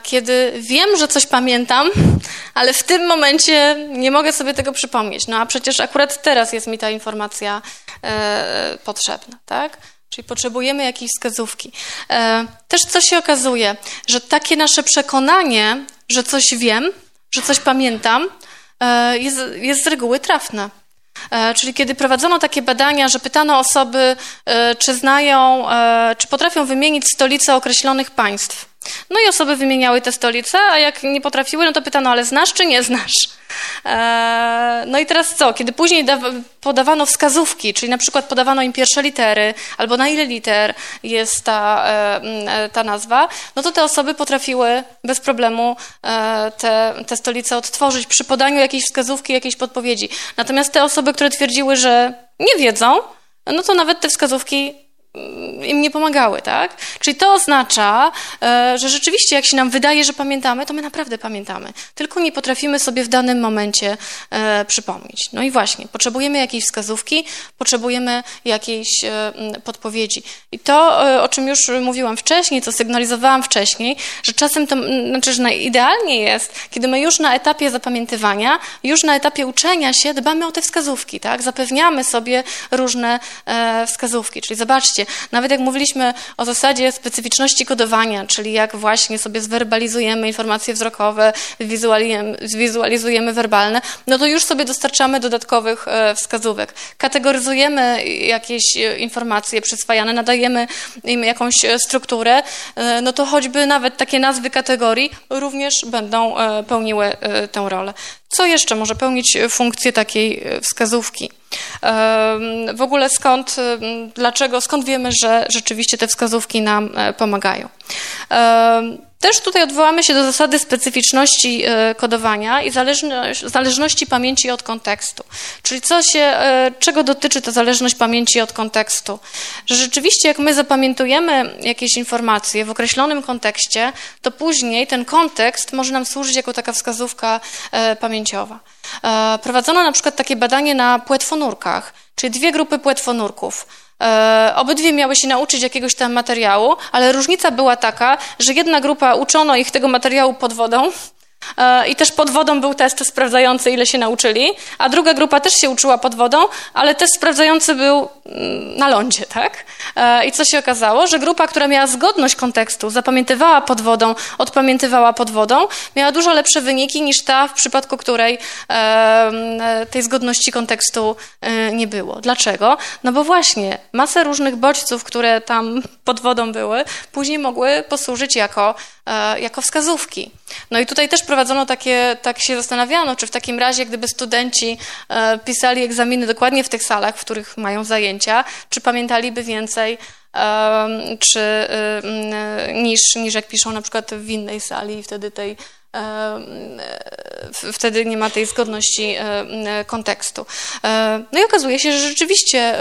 kiedy wiem, że coś pamiętam, ale w tym momencie nie mogę sobie tego przypomnieć. No a przecież akurat teraz jest mi ta informacja e, potrzebna, tak? Czyli potrzebujemy jakiejś wskazówki. E, też co się okazuje, że takie nasze przekonanie, że coś wiem, że coś pamiętam, e, jest, jest z reguły trafne. E, czyli kiedy prowadzono takie badania, że pytano osoby, czy znają, czy potrafią wymienić stolice określonych państw. No i osoby wymieniały te stolice, a jak nie potrafiły, no to pytano, ale znasz czy nie znasz? Eee, no i teraz co? Kiedy później podawano wskazówki, czyli na przykład podawano im pierwsze litery, albo na ile liter jest ta, e, ta nazwa, no to te osoby potrafiły bez problemu e, te, te stolice odtworzyć przy podaniu jakiejś wskazówki, jakiejś podpowiedzi. Natomiast te osoby, które twierdziły, że nie wiedzą, no to nawet te wskazówki im nie pomagały, tak? Czyli to oznacza, e, że rzeczywiście jak się nam wydaje, że pamiętamy, to my naprawdę pamiętamy. Tylko nie potrafimy sobie w danym momencie e, przypomnieć. No i właśnie, potrzebujemy jakiejś wskazówki, potrzebujemy jakiejś e, podpowiedzi. I to, o czym już mówiłam wcześniej, co sygnalizowałam wcześniej, że czasem to, znaczy, że idealnie jest, kiedy my już na etapie zapamiętywania, już na etapie uczenia się dbamy o te wskazówki, tak? Zapewniamy sobie różne wskazówki. Czyli zobaczcie, nawet jak mówiliśmy o zasadzie specyficzności kodowania, czyli jak właśnie sobie zwerbalizujemy informacje wzrokowe, wizualizujemy, wizualizujemy werbalne, no to już sobie dostarczamy dodatkowych e, wskazówek. Kategoryzujemy jakieś e, informacje przyswajane, nadajemy im jakąś e, strukturę, no to choćby nawet takie nazwy kategorii również będą pełniły tę rolę. Co jeszcze może pełnić funkcję takiej wskazówki? W ogóle skąd, dlaczego, skąd wiemy, że rzeczywiście te wskazówki nam e, pomagają? Też tutaj odwołamy się do zasady specyficzności e, kodowania i zależności pamięci od kontekstu. Czyli co się, e, czego dotyczy ta zależność pamięci od kontekstu? Że rzeczywiście jak my zapamiętujemy jakieś informacje w określonym kontekście, to później ten kontekst może nam służyć jako taka wskazówka pamięciowa. Prowadzono na przykład takie badanie na płetwonurkach, czyli dwie grupy płetwonurków. E, obydwie miały się nauczyć jakiegoś tam materiału, ale różnica była taka, że jedna grupa uczono ich tego materiału pod wodą, I też pod wodą był test sprawdzający, ile się nauczyli, a druga grupa też się uczyła pod wodą, ale test sprawdzający był mm, na lądzie, tak? E, I co się okazało? Że grupa, która miała zgodność kontekstu, zapamiętywała pod wodą, odpamiętywała pod wodą, miała dużo lepsze wyniki niż ta, w przypadku której e, tej zgodności kontekstu nie było. Dlaczego? No bo właśnie masę różnych bodźców, które tam pod wodą były, później mogły posłużyć jako, jako wskazówki. No i tutaj też prowadzono takie, tak się zastanawiano, czy w takim razie, gdyby studenci e, pisali egzaminy dokładnie w tych salach, w których mają zajęcia, czy pamiętaliby więcej czy, y, niż, niż jak piszą na przykład w innej sali i wtedy tej wtedy nie ma tej zgodności kontekstu. No i okazuje się, że rzeczywiście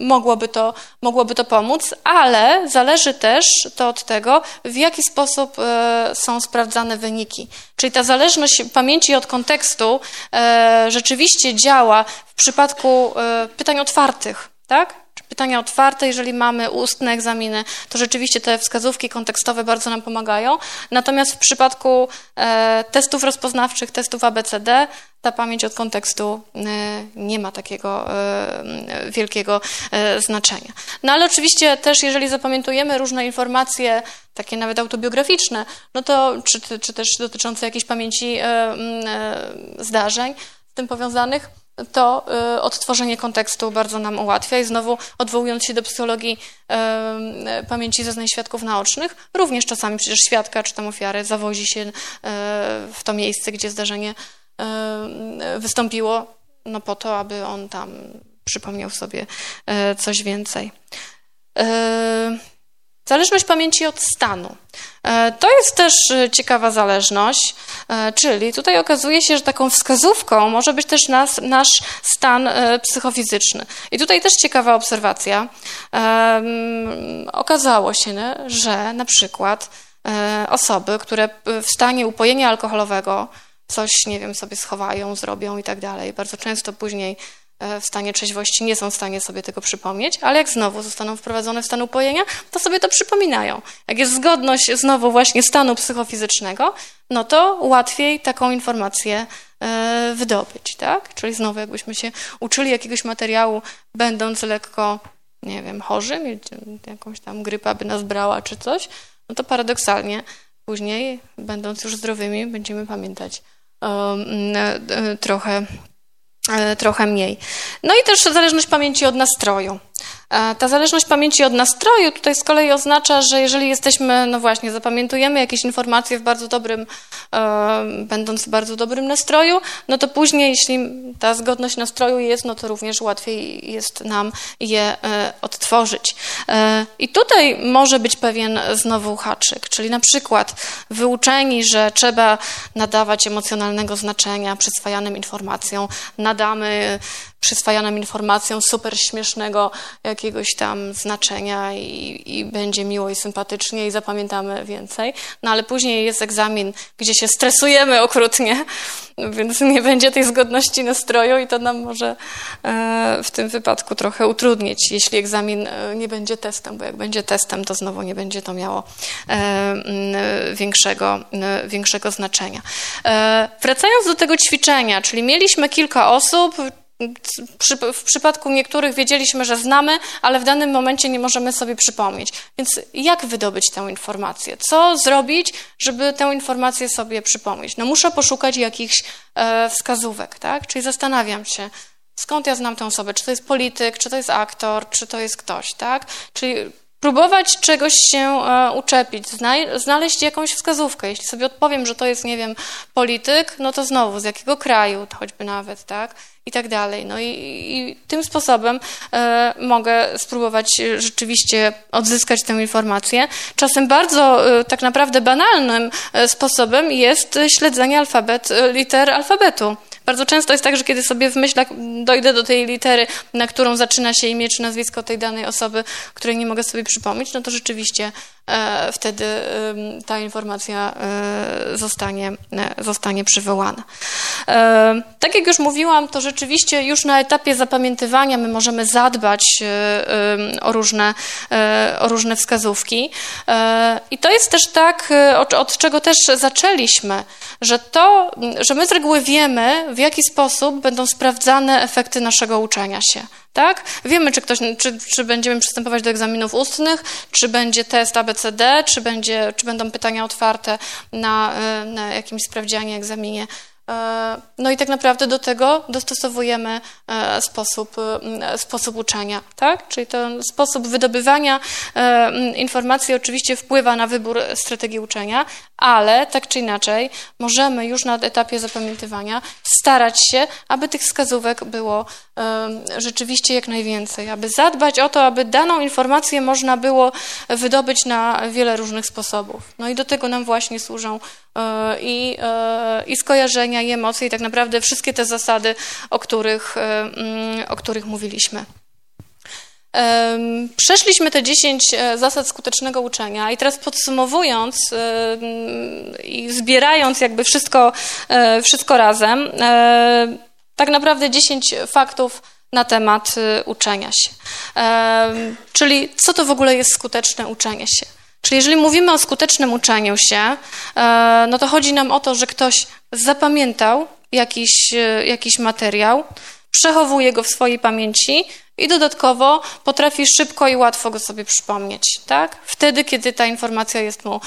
mogłoby to, mogłoby to pomóc, ale zależy też to od tego, w jaki sposób e, są sprawdzane wyniki. Czyli ta zależność pamięci od kontekstu e, rzeczywiście działa w przypadku e, pytań otwartych, tak? Pytania otwarte, jeżeli mamy ustne egzaminy, to rzeczywiście te wskazówki kontekstowe bardzo nam pomagają. Natomiast w przypadku e, testów rozpoznawczych, testów ABCD, ta pamięć od kontekstu e, nie ma takiego e, wielkiego znaczenia. No ale oczywiście też, jeżeli zapamiętujemy różne informacje, takie nawet autobiograficzne, no to czy, czy też dotyczące jakiejś pamięci zdarzeń z tym powiązanych, to y, odtworzenie kontekstu bardzo nam ułatwia i znowu odwołując się do psychologii y, pamięci zeznań świadków naocznych, również czasami przecież świadka czy tam ofiary zawozi się y, w to miejsce, gdzie zdarzenie wystąpiło, no po to, aby on tam przypomniał sobie coś więcej. Zależność pamięci od stanu. E, to jest też e, ciekawa zależność, e, czyli tutaj okazuje się, że taką wskazówką może być też nas, nasz stan psychofizyczny. I tutaj też ciekawa obserwacja. Okazało się, że na przykład osoby, które w stanie upojenia alkoholowego coś, nie wiem, sobie schowają, zrobią i tak dalej, bardzo często później w stanie trzeźwości nie są w stanie sobie tego przypomnieć, ale jak znowu zostaną wprowadzone w stan upojenia, to sobie to przypominają. Jak jest zgodność znowu właśnie stanu psychofizycznego, no to łatwiej taką informację e, wydobyć, tak? Czyli znowu jakbyśmy się uczyli jakiegoś materiału, będąc lekko, nie wiem, chorzy, jakąś tam grypa by nas brała czy coś, no to paradoksalnie później, będąc już zdrowymi, będziemy pamiętać um, trochę E, trochę mniej. No i też zależność pamięci od nastroju. E, ta zależność pamięci od nastroju tutaj z kolei oznacza, że jeżeli jesteśmy, no właśnie, zapamiętujemy jakieś informacje w bardzo dobrym, e, będąc w bardzo dobrym nastroju, no to później, jeśli ta zgodność nastroju jest, no to również łatwiej jest nam je e, odtworzyć. I tutaj może być pewien znowu haczyk, czyli na przykład wyuczeni, że trzeba nadawać emocjonalnego znaczenia przyswajanym informacjom, nadamy przyswajanym informacjom super śmiesznego jakiegoś tam znaczenia i, i będzie miło i sympatycznie i zapamiętamy więcej. No ale później jest egzamin, gdzie się stresujemy okrutnie, więc nie będzie tej zgodności nastroju i to nam może e, w tym wypadku trochę utrudnić, jeśli egzamin e, nie będzie testem, bo jak będzie testem, to znowu nie będzie to miało e, większego, większego znaczenia. Wracając do tego ćwiczenia, czyli mieliśmy kilka osób, w przypadku niektórych wiedzieliśmy, że znamy, ale w danym momencie nie możemy sobie przypomnieć. Więc jak wydobyć tę informację? Co zrobić, żeby tę informację sobie przypomnieć? No muszę poszukać jakichś e, wskazówek, tak? Czyli zastanawiam się, skąd ja znam tę osobę? Czy to jest polityk, czy to jest aktor, czy to jest ktoś, tak? Czyli próbować czegoś się e, uczepić, znaleźć jakąś wskazówkę. Jeśli sobie odpowiem, że to jest, nie wiem, polityk, no to znowu, z jakiego kraju, choćby nawet, tak? I tak dalej. No i, i tym sposobem e, mogę spróbować rzeczywiście odzyskać tę informację. Czasem bardzo e, tak naprawdę banalnym e, sposobem jest śledzenie alfabet, e, liter alfabetu. Bardzo często jest tak, że kiedy sobie w myślach dojdę do tej litery, na którą zaczyna się imię czy nazwisko tej danej osoby, której nie mogę sobie przypomnieć, no to rzeczywiście wtedy e, ta informacja e, zostanie, e, zostanie przywołana. Tak jak już mówiłam, to rzeczywiście już na etapie zapamiętywania my możemy zadbać o, różne, o różne wskazówki. I to jest też tak, od, od czego też zaczęliśmy, że to, że my z reguły wiemy, w jaki sposób będą sprawdzane efekty naszego uczenia się. Tak? Wiemy, czy, ktoś, czy, czy będziemy przystępować do egzaminów ustnych, czy będzie test ABCD, czy, będzie, czy będą pytania otwarte na, e, na jakimś sprawdzianie, egzaminie E, no i tak naprawdę do tego dostosowujemy e, sposób, sposób uczenia, tak? Czyli ten sposób wydobywania informacji oczywiście wpływa na wybór strategii uczenia, ale tak czy inaczej możemy już na etapie zapamiętywania starać się, aby tych wskazówek było rzeczywiście jak najwięcej, aby zadbać o to, aby daną informację można było wydobyć na wiele różnych sposobów. No i do tego nam właśnie służą i, i skojarzenia, i emocje i tak naprawdę wszystkie te zasady, o których, e, mm, o których mówiliśmy. Przeszliśmy te 10 e, zasad skutecznego uczenia i teraz podsumowując e, i zbierając jakby wszystko, wszystko razem, tak naprawdę 10 faktów na temat uczenia się. Czyli co to w ogóle jest skuteczne uczenie się? Czyli jeżeli mówimy o skutecznym uczeniu się, e, no to chodzi nam o to, że ktoś zapamiętał jakiś, e, jakiś materiał, przechowuje go w swojej pamięci i dodatkowo potrafi szybko i łatwo go sobie przypomnieć, tak? Wtedy, kiedy ta informacja jest mu,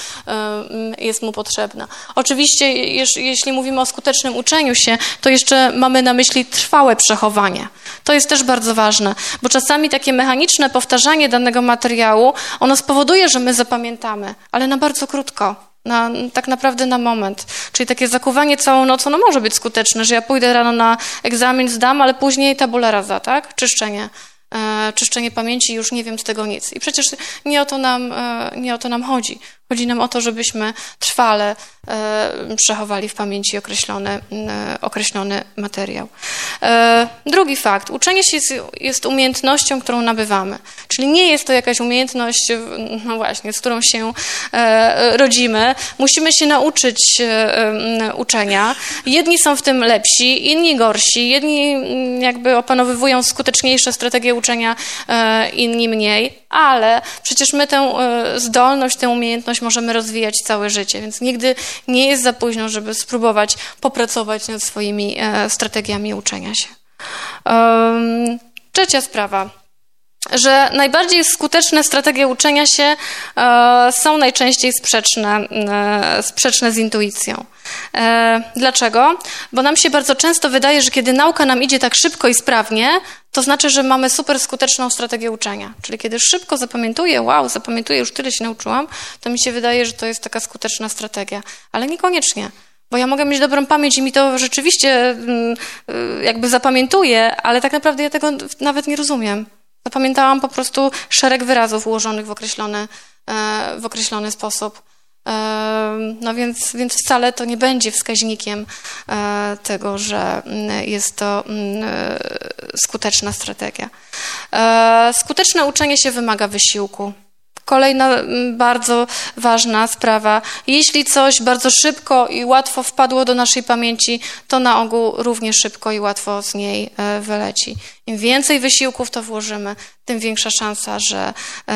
jest mu potrzebna. Oczywiście, jeśli mówimy o skutecznym uczeniu się, to jeszcze mamy na myśli trwałe przechowanie. To jest też bardzo ważne, bo czasami takie mechaniczne powtarzanie danego materiału, ono spowoduje, że my zapamiętamy, ale na bardzo krótko. Na, tak naprawdę na moment. Czyli takie zakuwanie całą noc, ono może być skuteczne, że ja pójdę rano na egzamin, zdam, ale później tabula rasa, tak? Czyszczenie. E, czyszczenie pamięci, już nie wiem z tego nic. I przecież nie o to nam, e, nie o to nam chodzi. Chodzi nam o to, żebyśmy trwale e, przechowali w pamięci określony, określony materiał. E, drugi fakt. Uczenie się jest, umiejętnością, którą nabywamy. Czyli nie jest to jakaś umiejętność, no właśnie, z którą się e, rodzimy. Musimy się nauczyć uczenia. Jedni są w tym lepsi, inni gorsi. Jedni jakby opanowywują skuteczniejsze strategie uczenia, inni mniej ale przecież my tę zdolność, tę umiejętność możemy rozwijać całe życie, więc nigdy nie jest za późno, żeby spróbować popracować nad swoimi e, strategiami uczenia się. Trzecia sprawa że najbardziej skuteczne strategie uczenia się e, są najczęściej sprzeczne, e, sprzeczne z intuicją. E, dlaczego? Bo nam się bardzo często wydaje, że kiedy nauka nam idzie tak szybko i sprawnie, to znaczy, że mamy super skuteczną strategię uczenia. Czyli kiedy szybko zapamiętuję, wow, zapamiętuję, już tyle się nauczyłam, to mi się wydaje, że to jest taka skuteczna strategia. Ale niekoniecznie. Bo ja mogę mieć dobrą pamięć i mi to rzeczywiście mm, y, jakby zapamiętuje, ale tak naprawdę ja tego nawet nie rozumiem. Zapamiętałam po prostu szereg wyrazów ułożonych w określony, e, w określony sposób. No więc, więc wcale to nie będzie wskaźnikiem e, tego, że mm, jest to mm, e, skuteczna strategia. E, skuteczne uczenie się wymaga wysiłku. Kolejna mm, bardzo ważna sprawa. Jeśli coś bardzo szybko i łatwo wpadło do naszej pamięci, to na ogół równie szybko i łatwo z niej e, wyleci. Im więcej wysiłków to włożymy, tym większa szansa, że e,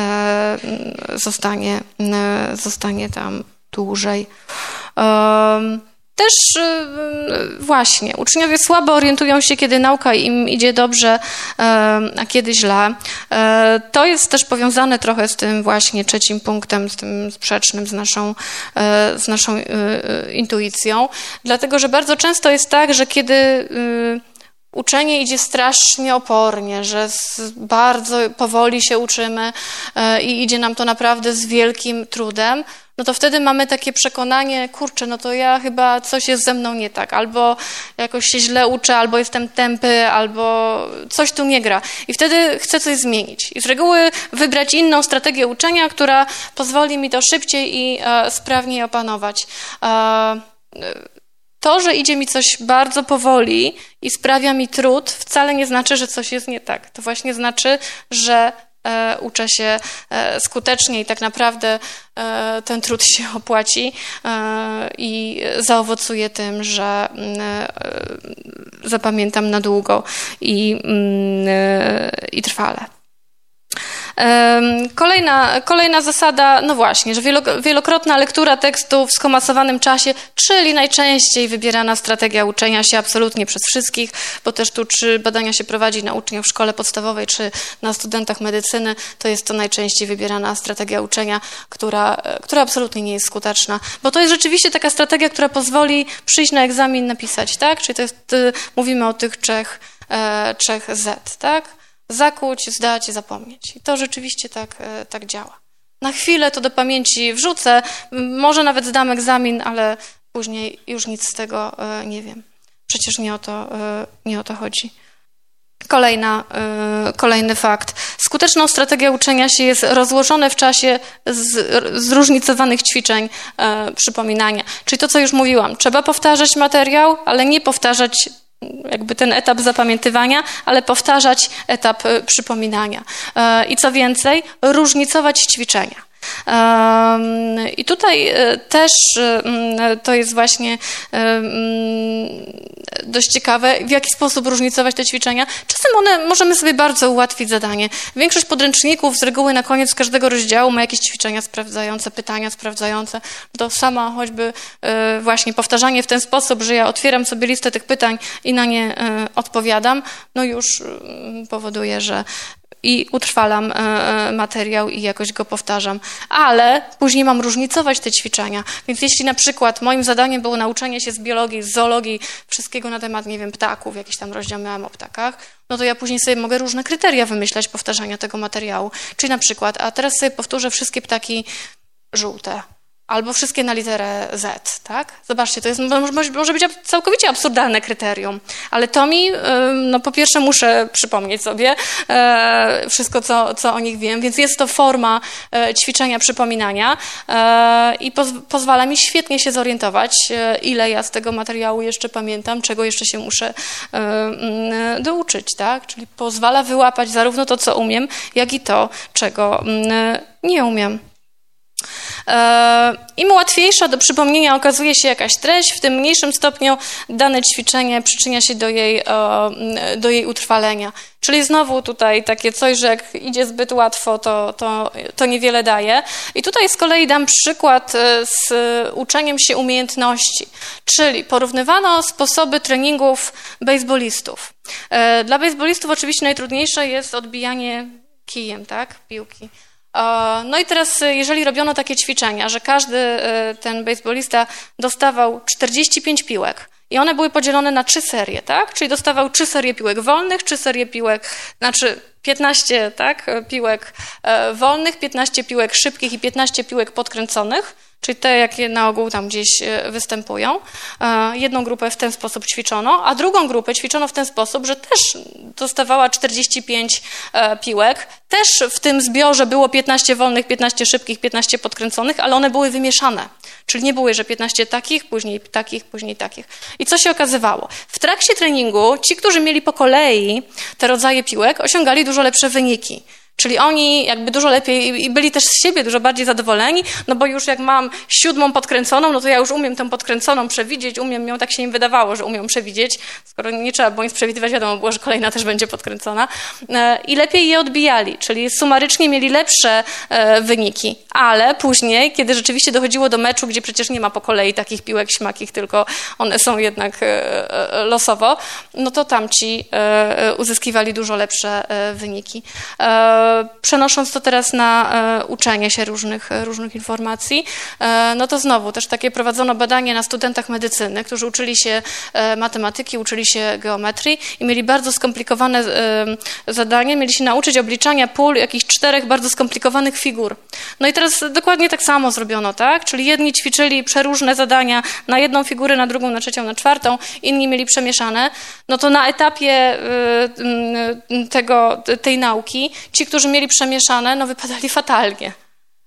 mm, zostanie, e, zostanie tam dłużej. Też y, właśnie, uczniowie słabo orientują się, kiedy nauka im idzie dobrze, a kiedy źle. To jest też powiązane trochę z tym właśnie trzecim punktem, z tym sprzecznym z naszą, z naszą y, y, intuicją, dlatego że bardzo często jest tak, że kiedy uczenie idzie strasznie opornie, że bardzo powoli się uczymy i idzie nam to naprawdę z wielkim trudem, no to wtedy mamy takie przekonanie, kurczę, no to ja chyba coś jest ze mną nie tak, albo jakoś się źle uczę, albo jestem tępy, albo coś tu nie gra. I wtedy chcę coś zmienić. I z reguły wybrać inną strategię uczenia, która pozwoli mi to szybciej i e, sprawniej opanować. E, to, że idzie mi coś bardzo powoli i sprawia mi trud, wcale nie znaczy, że coś jest nie tak. To właśnie znaczy, że uczę się e, skutecznie i tak naprawdę e, ten trud się opłaci e, i zaowocuje tym, że mm, e, zapamiętam na długo i, mm, e, i trwale. Kolejna, kolejna zasada, no właśnie, że wielokrotna lektura tekstu w skomasowanym czasie, czyli najczęściej wybierana strategia uczenia się absolutnie przez wszystkich, bo też tu czy badania się prowadzi na uczniach w szkole podstawowej, czy na studentach medycyny, to jest to najczęściej wybierana strategia uczenia, która, która absolutnie nie jest skuteczna, bo to jest rzeczywiście taka strategia, która pozwoli przyjść na egzamin, napisać, tak? Czyli to jest, y, mówimy o tych trzech, e, trzech Z, tak? Zakuć, zdać, zapomnieć. I to rzeczywiście tak, e, tak działa. Na chwilę to do pamięci wrzucę, może nawet zdam egzamin, ale później już nic z tego e, nie wiem. Przecież nie o to, e, nie o to chodzi. Kolejna, kolejny fakt. Skuteczną strategią uczenia się jest rozłożone w czasie z, zróżnicowanych ćwiczeń przypominania. Czyli to, co już mówiłam. Trzeba powtarzać materiał, ale nie powtarzać jakby ten etap zapamiętywania, ale powtarzać etap y, przypominania. E, I co więcej, różnicować ćwiczenia. I tutaj e, też e, to jest właśnie e, dość ciekawe, w jaki sposób różnicować te ćwiczenia. Czasem one możemy sobie bardzo ułatwić zadanie. Większość podręczników z reguły na koniec każdego rozdziału ma jakieś ćwiczenia sprawdzające, pytania sprawdzające. To sama choćby właśnie powtarzanie w ten sposób, że ja otwieram sobie listę tych pytań i na nie odpowiadam, no już powoduje, że i utrwalam e, e, materiał i jakoś go powtarzam. Ale później mam różnicować te ćwiczenia. Więc jeśli na przykład moim zadaniem było nauczenie się z biologii, z zoologii, wszystkiego na temat, nie wiem, ptaków, jakiś tam rozdział miałam o ptakach, no to ja później sobie mogę różne kryteria wymyślać powtarzania tego materiału. Czyli na przykład, a teraz sobie powtórzę wszystkie ptaki żółte albo wszystkie na literę Z, tak? Zobaczcie, to jest, może być całkowicie absurdalne kryterium, ale to mi, no po pierwsze muszę przypomnieć sobie e, wszystko, co, co o nich wiem, więc jest to forma e, ćwiczenia przypominania e, i pozwala mi świetnie się zorientować, ile ja z tego materiału jeszcze pamiętam, czego jeszcze się muszę mm, douczyć, tak? Czyli pozwala wyłapać zarówno to, co umiem, jak i to, czego mm, nie umiem. E, Im łatwiejsza do przypomnienia okazuje się jakaś treść, w tym mniejszym stopniu dane ćwiczenie przyczynia się do jej, e, do jej utrwalenia. Czyli znowu tutaj takie coś, że jak idzie zbyt łatwo, to, to, to niewiele daje. I tutaj z kolei dam przykład e, z uczeniem się umiejętności, czyli porównywano sposoby treningów bejsbolistów. Dla bejsbolistów oczywiście najtrudniejsze jest odbijanie kijem, tak, piłki. No i teraz, y, jeżeli robiono takie ćwiczenia, że każdy y, ten baseballista dostawał 45 piłek i one były podzielone na trzy serie, tak? Czyli dostawał trzy serie piłek wolnych, trzy serie piłek, znaczy 15 tak, piłek e, wolnych, 15 piłek szybkich i 15 piłek podkręconych, czyli te, jakie na ogół tam gdzieś e, występują. E, jedną grupę w ten sposób ćwiczono, a drugą grupę ćwiczono w ten sposób, że też dostawała 45 e, piłek. Też w tym zbiorze było 15 wolnych, 15 szybkich, 15 podkręconych, ale one były wymieszane. Czyli nie było, że 15 takich, później takich, później takich. I co się okazywało? W trakcie treningu ci, którzy mieli po kolei te rodzaje piłek, osiągali dużo lepsze wyniki. Czyli oni jakby dużo lepiej i byli też z siebie dużo bardziej zadowoleni, no bo już jak mam siódmą podkręconą, no to ja już umiem tę podkręconą przewidzieć, umiem ją, tak się im wydawało, że umiem przewidzieć, skoro nie trzeba było nic przewidywać, wiadomo było, że kolejna też będzie podkręcona. E, I lepiej je odbijali, czyli sumarycznie mieli lepsze e, wyniki, ale później, kiedy rzeczywiście dochodziło do meczu, gdzie przecież nie ma po kolei takich piłek śmakich, tylko one są jednak e, losowo, no to tamci uzyskiwali dużo lepsze wyniki przenosząc to teraz na e, uczenie się różnych, różnych informacji, e, no to znowu też takie prowadzono badanie na studentach medycyny, którzy uczyli się e, matematyki, uczyli się geometrii i mieli bardzo skomplikowane zadanie, mieli się nauczyć obliczania pól jakichś czterech bardzo skomplikowanych figur. No i teraz dokładnie tak samo zrobiono, tak? Czyli jedni ćwiczyli przeróżne zadania na jedną figurę, na drugą, na trzecią, na czwartą, inni mieli przemieszane. No to na etapie tego, tej nauki ci, którzy którzy mieli przemieszane, no wypadali fatalnie.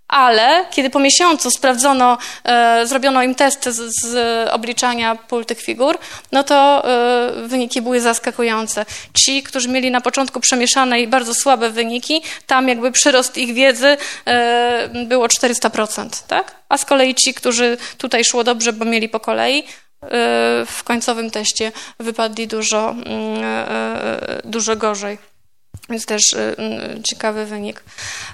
Ale kiedy po miesiącu sprawdzono, e, zrobiono im test z, z, obliczania pól tych figur, no to e, wyniki były zaskakujące. Ci, którzy mieli na początku przemieszane i bardzo słabe wyniki, tam jakby przyrost ich wiedzy e, było 400%, tak? A z kolei ci, którzy tutaj szło dobrze, bo mieli po kolei, e, w końcowym teście wypadli dużo, mm, e, dużo gorzej. Więc też y, y, ciekawy wynik.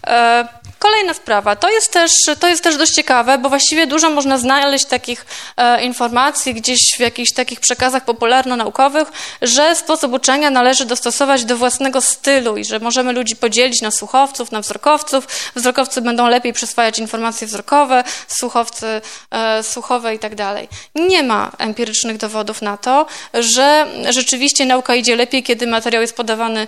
E, kolejna sprawa, to jest, też, to jest też dość ciekawe, bo właściwie dużo można znaleźć takich e, informacji gdzieś w jakichś takich przekazach popularno-naukowych, że sposób uczenia należy dostosować do własnego stylu i że możemy ludzi podzielić na słuchowców, na wzrokowców. Wzrokowcy będą lepiej przyswajać informacje wzrokowe, słuchowcy e, słuchowe i tak dalej. Nie ma empirycznych dowodów na to, że rzeczywiście nauka idzie lepiej, kiedy materiał jest podawany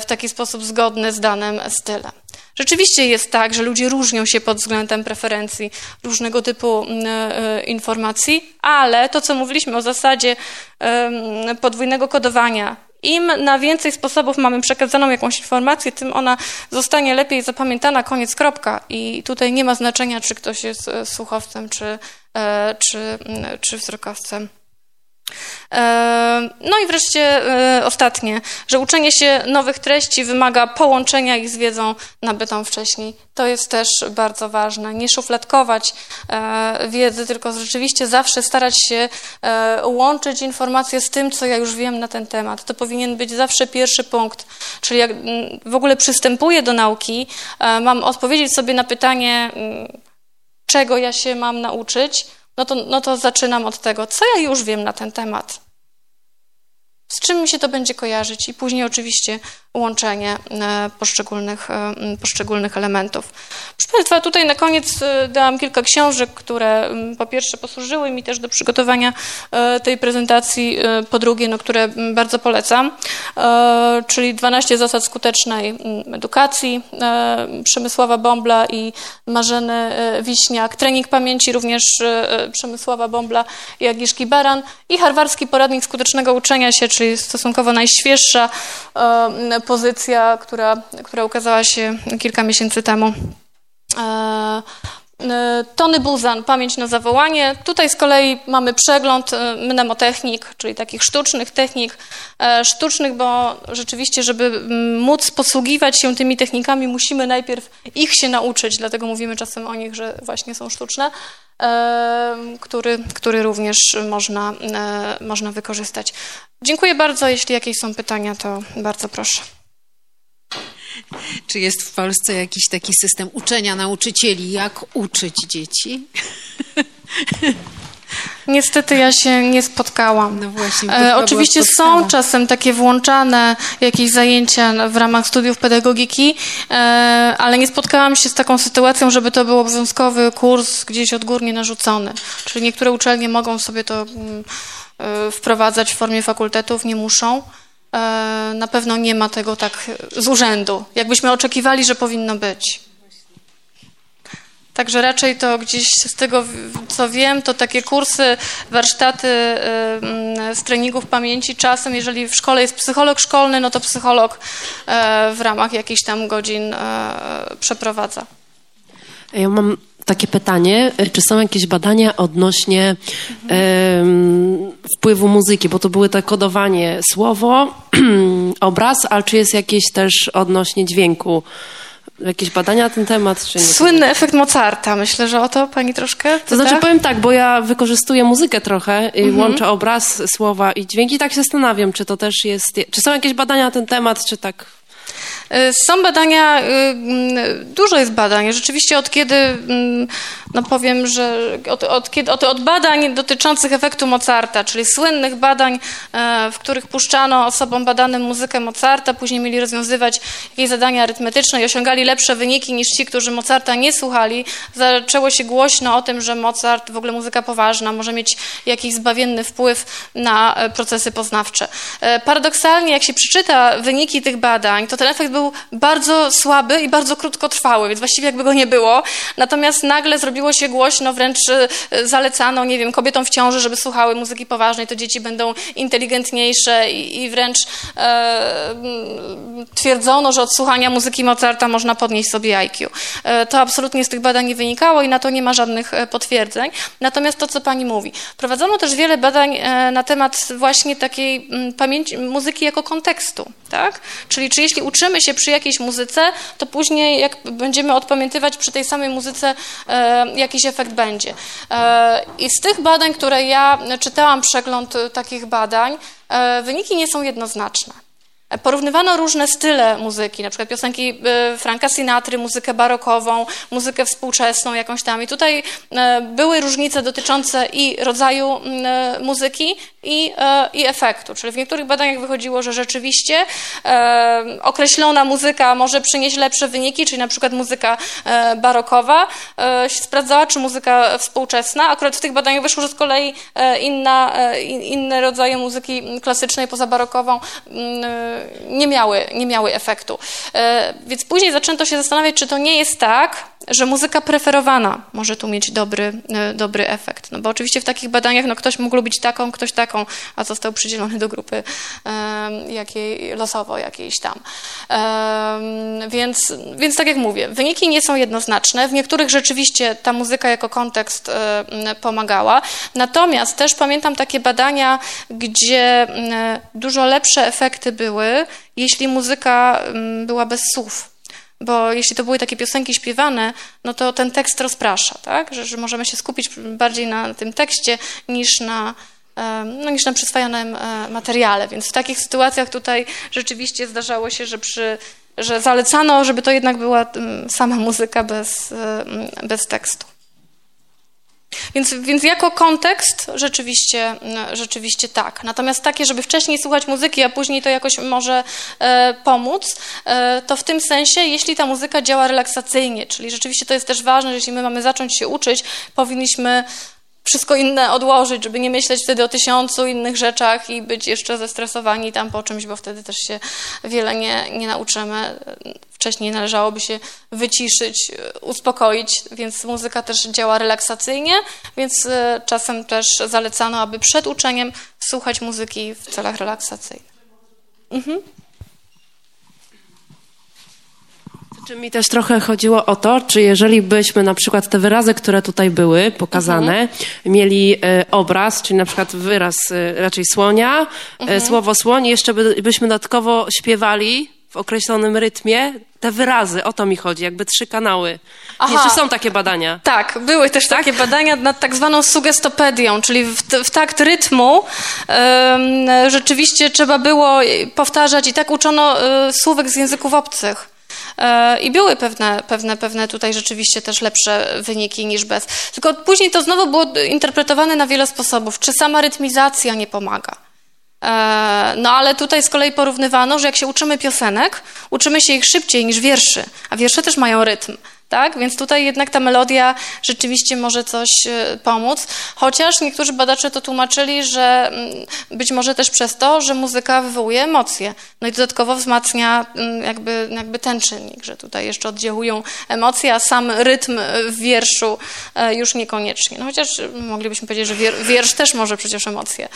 w taki sposób zgodny z danym stylem. Rzeczywiście jest tak, że ludzie różnią się pod względem preferencji różnego typu mm, e, informacji, ale to, co mówiliśmy o zasadzie podwójnego kodowania, im na więcej sposobów mamy przekazaną jakąś informację, tym ona zostanie lepiej zapamiętana, koniec, kropka. I tutaj nie ma znaczenia, czy ktoś jest e, słuchowcem, czy, e, czy, mm, czy wzrokowcem. No i wreszcie e, ostatnie, że uczenie się nowych treści wymaga połączenia ich z wiedzą nabytą wcześniej. To jest też bardzo ważne. Nie szufladkować e, wiedzy, tylko rzeczywiście zawsze starać się e, łączyć informacje z tym, co ja już wiem na ten temat. To powinien być zawsze pierwszy punkt. Czyli jak w ogóle przystępuję do nauki, mam odpowiedzieć sobie na pytanie, czego ja się mam nauczyć, no to, no to zaczynam od tego, co ja już wiem na ten temat. Z czym mi się to będzie kojarzyć i później oczywiście łączenie e, poszczególnych, e, poszczególnych elementów. Proszę Państwa, tutaj na koniec e, dałam kilka książek, które po pierwsze posłużyły mi też do przygotowania tej prezentacji, po drugie, no, które bardzo polecam, czyli 12 zasad skutecznej edukacji Przemysława Bombla i Marzeny Wiśniak, trening pamięci również Przemysława Bombla i Agnieszki Baran i harwarski poradnik skutecznego uczenia się, czyli stosunkowo najświeższa pozycja, która, która ukazała się kilka miesięcy temu. E, e, Tony Buzan, pamięć na zawołanie. Tutaj z kolei mamy przegląd e, mnemotechnik, czyli takich sztucznych technik, sztucznych, bo rzeczywiście, żeby móc posługiwać się tymi technikami, musimy najpierw ich się nauczyć, dlatego mówimy czasem o nich, że właśnie są sztuczne, który, który również można, można wykorzystać. Dziękuję bardzo. Jeśli jakieś są pytania, to bardzo proszę. Czy jest w Polsce jakiś taki system uczenia nauczycieli, jak uczyć dzieci? Niestety ja się nie spotkałam. No właśnie, e, oczywiście są czasem takie włączane jakieś zajęcia w ramach studiów pedagogiki, e, ale nie spotkałam się z taką sytuacją, żeby to był obowiązkowy kurs gdzieś odgórnie narzucony. Czyli niektóre uczelnie mogą sobie to mm, e, wprowadzać w formie fakultetów, nie muszą. E, na pewno nie ma tego tak z urzędu, jakbyśmy oczekiwali, że powinno być. Także raczej to gdzieś z tego, co wiem, to takie kursy, warsztaty z treningów pamięci czasem, jeżeli w szkole jest psycholog szkolny, no to psycholog e, w ramach jakichś tam godzin e, przeprowadza. Ja mam takie pytanie, czy są jakieś badania odnośnie wpływu muzyki, bo to były te kodowanie słowo, obraz, ale czy jest jakieś też odnośnie dźwięku? Jakieś badania na ten temat? Czy nie? Słynny efekt Mozarta. Myślę, że o to pani troszkę. To znaczy, powiem tak, bo ja wykorzystuję muzykę trochę, i mhm. łączę obraz, słowa i dźwięki. Tak się zastanawiam, czy to też jest. Czy są jakieś badania na ten temat, czy tak Y, są badania, y, mm, dużo jest badań. Rzeczywiście od kiedy, mm, no powiem, że od, od, kiedy, od, od badań dotyczących efektu Mozarta, czyli słynnych badań, e, w których puszczano osobom badanym muzykę Mozarta, później mieli rozwiązywać jakieś zadania arytmetyczne i osiągali lepsze wyniki niż ci, którzy Mozarta nie słuchali, zaczęło się głośno o tym, że Mozart, w ogóle muzyka poważna, może mieć jakiś zbawienny wpływ na e, procesy poznawcze. E, paradoksalnie, jak się przeczyta wyniki tych badań, to ten efekt był bardzo słaby i bardzo krótkotrwały, więc właściwie jakby go nie było. Natomiast nagle zrobiło się głośno, wręcz e, zalecano, nie wiem, kobietom w ciąży, żeby słuchały muzyki poważnej, to dzieci będą inteligentniejsze i, i wręcz e, twierdzono, że od słuchania muzyki Mozarta można podnieść sobie IQ. E, to absolutnie z tych badań nie wynikało i na to nie ma żadnych e, potwierdzeń. Natomiast to, co pani mówi. Prowadzono też wiele badań e, na temat właśnie takiej pamięci, muzyki jako kontekstu, tak? Czyli czy jeśli uczymy się przy jakiejś muzyce, to później jak będziemy odpamiętywać przy tej samej muzyce, e, jakiś efekt będzie. E, I z tych badań, które ja czytałam, przegląd takich badań, e, wyniki nie są jednoznaczne. Porównywano różne style muzyki, na przykład piosenki e, Franka Sinatry, muzykę barokową, muzykę współczesną jakąś tam. I tutaj e, były różnice dotyczące i rodzaju e, muzyki, i, i efektu. Czyli w niektórych badaniach wychodziło, że rzeczywiście określona muzyka może przynieść lepsze wyniki, czyli na przykład muzyka barokowa się sprawdzała, czy muzyka współczesna. Akurat w tych badaniach wyszło, że z kolei inna, inne rodzaje muzyki klasycznej poza barokową nie miały, nie miały efektu. E, więc później zaczęto się zastanawiać, czy to nie jest tak, że muzyka preferowana może tu mieć dobry, e, dobry efekt. No bo oczywiście w takich badaniach no, ktoś mógł lubić taką, ktoś taką, a został przydzielony do grupy jakiej, losowo jakiejś tam. Więc, więc tak jak mówię, wyniki nie są jednoznaczne. W niektórych rzeczywiście ta muzyka jako kontekst pomagała. Natomiast też pamiętam takie badania, gdzie dużo lepsze efekty były, jeśli muzyka była bez słów bo jeśli to były takie piosenki śpiewane, no to ten tekst rozprasza, tak? Że, że możemy się skupić bardziej na tym tekście niż na, no, niż na przyswajanym e, materiale. Więc w takich sytuacjach tutaj rzeczywiście zdarzało się, że przy że zalecano, żeby to jednak była sama muzyka bez, bez tekstu. Więc, więc jako kontekst rzeczywiście, rzeczywiście tak. Natomiast takie, żeby wcześniej słuchać muzyki, a później to jakoś może e, pomóc, e, to w tym sensie, jeśli ta muzyka działa relaksacyjnie, czyli rzeczywiście to jest też ważne, że jeśli my mamy zacząć się uczyć, powinniśmy wszystko inne odłożyć, żeby nie myśleć wtedy o tysiącu innych rzeczach i być jeszcze zestresowani tam po czymś, bo wtedy też się wiele nie, nie nauczymy. Wcześniej należałoby się wyciszyć, uspokoić, więc muzyka też działa relaksacyjnie, więc e, czasem też zalecano, aby przed uczeniem słuchać muzyki w celach relaksacyjnych. Mhm. Czy mi też trochę chodziło o to, czy jeżeli byśmy na przykład te wyrazy, które tutaj były pokazane, mhm. mieli e, obraz, czyli na przykład wyraz e, raczej słonia, e, mhm. słowo słoń, jeszcze by, byśmy dodatkowo śpiewali w określonym rytmie te wyrazy, o to mi chodzi, jakby trzy kanały. Aha. Jeszcze są takie badania. Tak, były też tak? takie badania nad tak zwaną sugestopedią, czyli w, w takt rytmu rzeczywiście trzeba było powtarzać i tak uczono um, słówek z języków obcych. E, I były pewne, pewne, pewne tutaj rzeczywiście też lepsze wyniki niż bez. Tylko później to znowu było interpretowane na wiele sposobów. Czy sama rytmizacja nie pomaga? E, no ale tutaj z kolei porównywano, że jak się uczymy piosenek, uczymy się ich szybciej niż wierszy, a wiersze też mają rytm. Tak? Więc tutaj jednak ta melodia rzeczywiście może coś e, pomóc. Chociaż niektórzy badacze to tłumaczyli, że mm, być może też przez to, że muzyka wywołuje emocje. No i dodatkowo wzmacnia mm, jakby, jakby ten czynnik, że tutaj jeszcze oddziałują emocje, a sam rytm w wierszu e, już niekoniecznie. No chociaż moglibyśmy powiedzieć, że wier- wiersz też może przecież emocje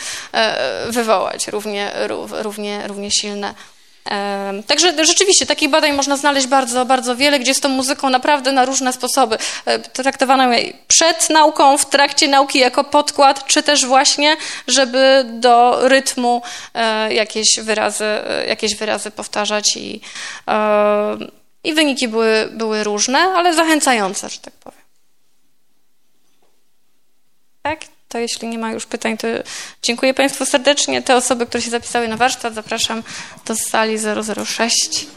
wywołać, równie, rów- równie, równie silne. Także rzeczywiście takich badań można znaleźć bardzo, bardzo wiele, gdzie z tą muzyką naprawdę na różne sposoby traktowaną jej przed nauką, w trakcie nauki jako podkład, czy też właśnie, żeby do rytmu e, jakieś wyrazy, e, jakieś wyrazy powtarzać i, e, i wyniki były, były różne, ale zachęcające, że tak powiem. Tak? To jeśli nie ma już pytań, to dziękuję Państwu serdecznie. Te osoby, które się zapisały na warsztat, zapraszam do sali 006.